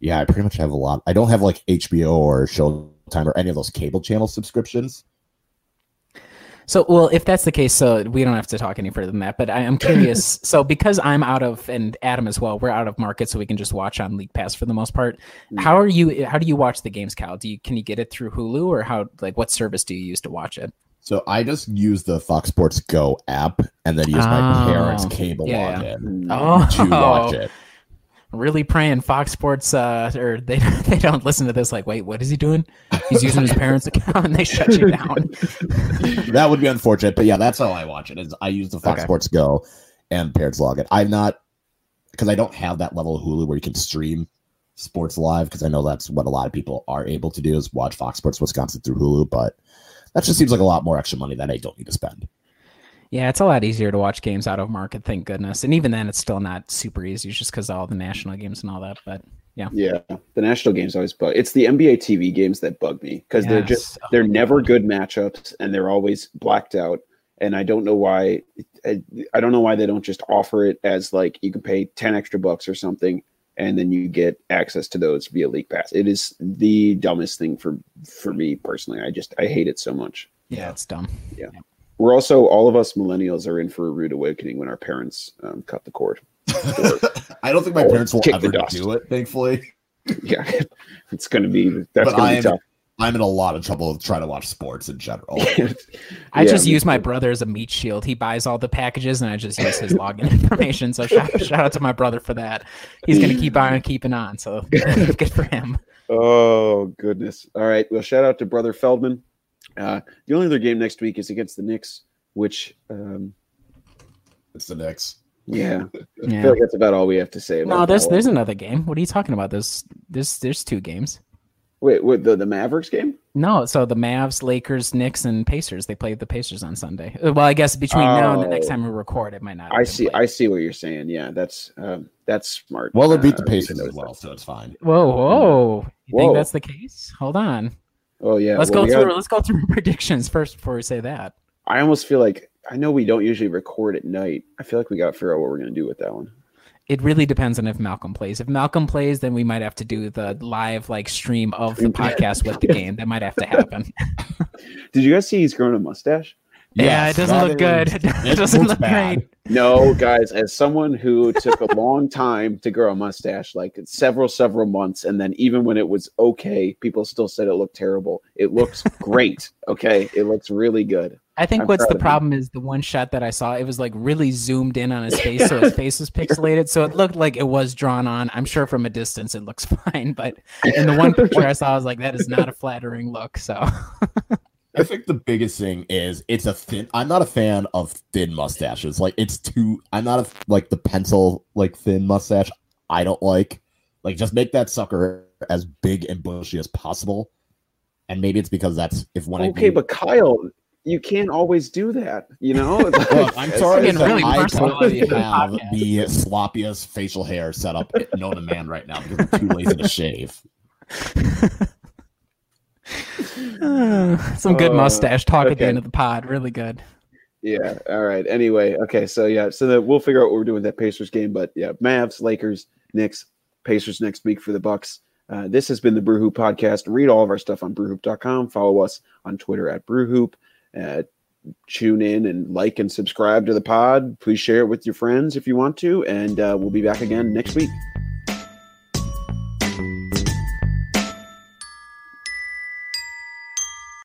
yeah, I pretty much have a lot. I don't have like HBO or Showtime or any of those cable channel subscriptions.
So, well, if that's the case, so we don't have to talk any further than that. But I am curious. so, because I'm out of, and Adam as well, we're out of market, so we can just watch on League Pass for the most part.
Mm.
How are you? How do you watch the games, Cal? Do you can you get it through Hulu or how? Like, what service do you use to watch it?
So I just use the Fox Sports Go app and then use my
Oh,
parents' cable
yeah.
login
Oh,
to watch it.
Really praying Fox Sports uh, or they they don't listen to this. Like, wait, what is he doing? He's using his parents' account and they shut you down.
that would be unfortunate, but yeah, that's how I watch it. Is I use the Fox
Okay.
Sports Go and parents log it. I'm not because I don't have that level of Hulu where you can stream sports live because I know that's what a lot of people are able to do is watch Fox Sports Wisconsin through Hulu, but that just seems like a lot more extra money that I don't need to spend.
Yeah, it's a lot easier to watch games out of market, thank goodness. And even then, it's still not super easy, just because all the national games and all that. But
Yeah, yeah, the national games always bug. It's the NBA TV games that bug me because they're just
Yes.
They're never good matchups and they're always blacked out. And I don't know why. I, I don't know why they don't just offer it as like you can pay ten extra bucks or something, and then you get access to those via League Pass. It is the dumbest thing for for me personally. I just I hate it so much.
yeah, it's dumb.
We're also all of us millennials are in for a rude awakening when our parents um, cut the cord.
I don't think my parents will ever do it, thankfully.
yeah, it's going to be that's going to
I'm-
be tough.
I'm in a lot of trouble trying to watch sports in general.
I
Yeah,
just use my brother as a meat shield. He buys all the packages, and I just use his login information. So shout, shout out to my brother for that. He's gonna keep on keeping on. So good for him.
Oh goodness! All right. Well, shout out to brother Feldman. Uh, the only other game next week is against the Knicks, which um,
it's the Knicks.
yeah, I feel like that's about all we have to say. About
No, there's
that
there's another game. What are you talking about? There's there's there's two games.
wait, wait the the Mavericks game.
No, so the Mavs, Lakers, Knicks, and Pacers. They played the Pacers on Sunday. Uh, Well, I guess between now and the next
Oh.
time we record, it might not.
I see.
played.
I see what you're saying. Yeah, that's um, that's smart.
Well, they beat the
Uh, I
Pacers
didn't
as well, so it's fine.
Whoa, whoa! You
Whoa.
think that's the case? Hold on.
Oh yeah.
let's
well,
go through.
got-
Let's go through predictions first before we say that.
I almost feel like I know we don't usually record at night. I feel like we got to figure out what we're gonna do with that one.
It really depends on if Malcolm plays. If Malcolm plays, then we might have to do the live like stream of the podcast with the game. That might have to happen.
Did you guys see he's growing a mustache?
Yeah, it doesn't look good.
is-
It doesn't look
bad.
great.
No, guys, as someone who took a long time to grow a mustache, like several, several months, and then even when it was okay, people still said it looked terrible. It looks great. Okay. It looks really good.
I think
I'm
what's the
of him.
problem is the one shot that I saw, it was like really zoomed in on his face, so his face was pixelated. So it looked like it was drawn on. I'm sure from a distance it looks fine, but in the one picture I saw, I was like, that is not a flattering look. So
I think the biggest thing is it's a thin. I'm not a fan of thin mustaches. Like it's too. I'm not a like the pencil like thin mustache. I don't like. Like just make that sucker as big and bushy as possible. And maybe it's because that's if when I
Okay,
do-
but Kyle, you can't always do that. You know?
Look, I'm sorry
getting
that
really
I
personal
totally
on
have the sloppiest facial hair setup known to man right now because I'm too lazy to shave.
some good
Uh,
mustache talk at the end of the pod. Really good.
yeah. All right. Anyway, okay. So, yeah. So that we'll figure out what we're doing with that Pacers game. But yeah, Mavs, Lakers, Knicks, Pacers next week for the Bucks. Uh, this has been the Brew Hoop podcast. Read all of our stuff on brewhoop.com. Follow us on Twitter at brewhoop. Uh, tune in and like and subscribe to the pod. Please share it with your friends if you want to. And uh, we'll be back again next week.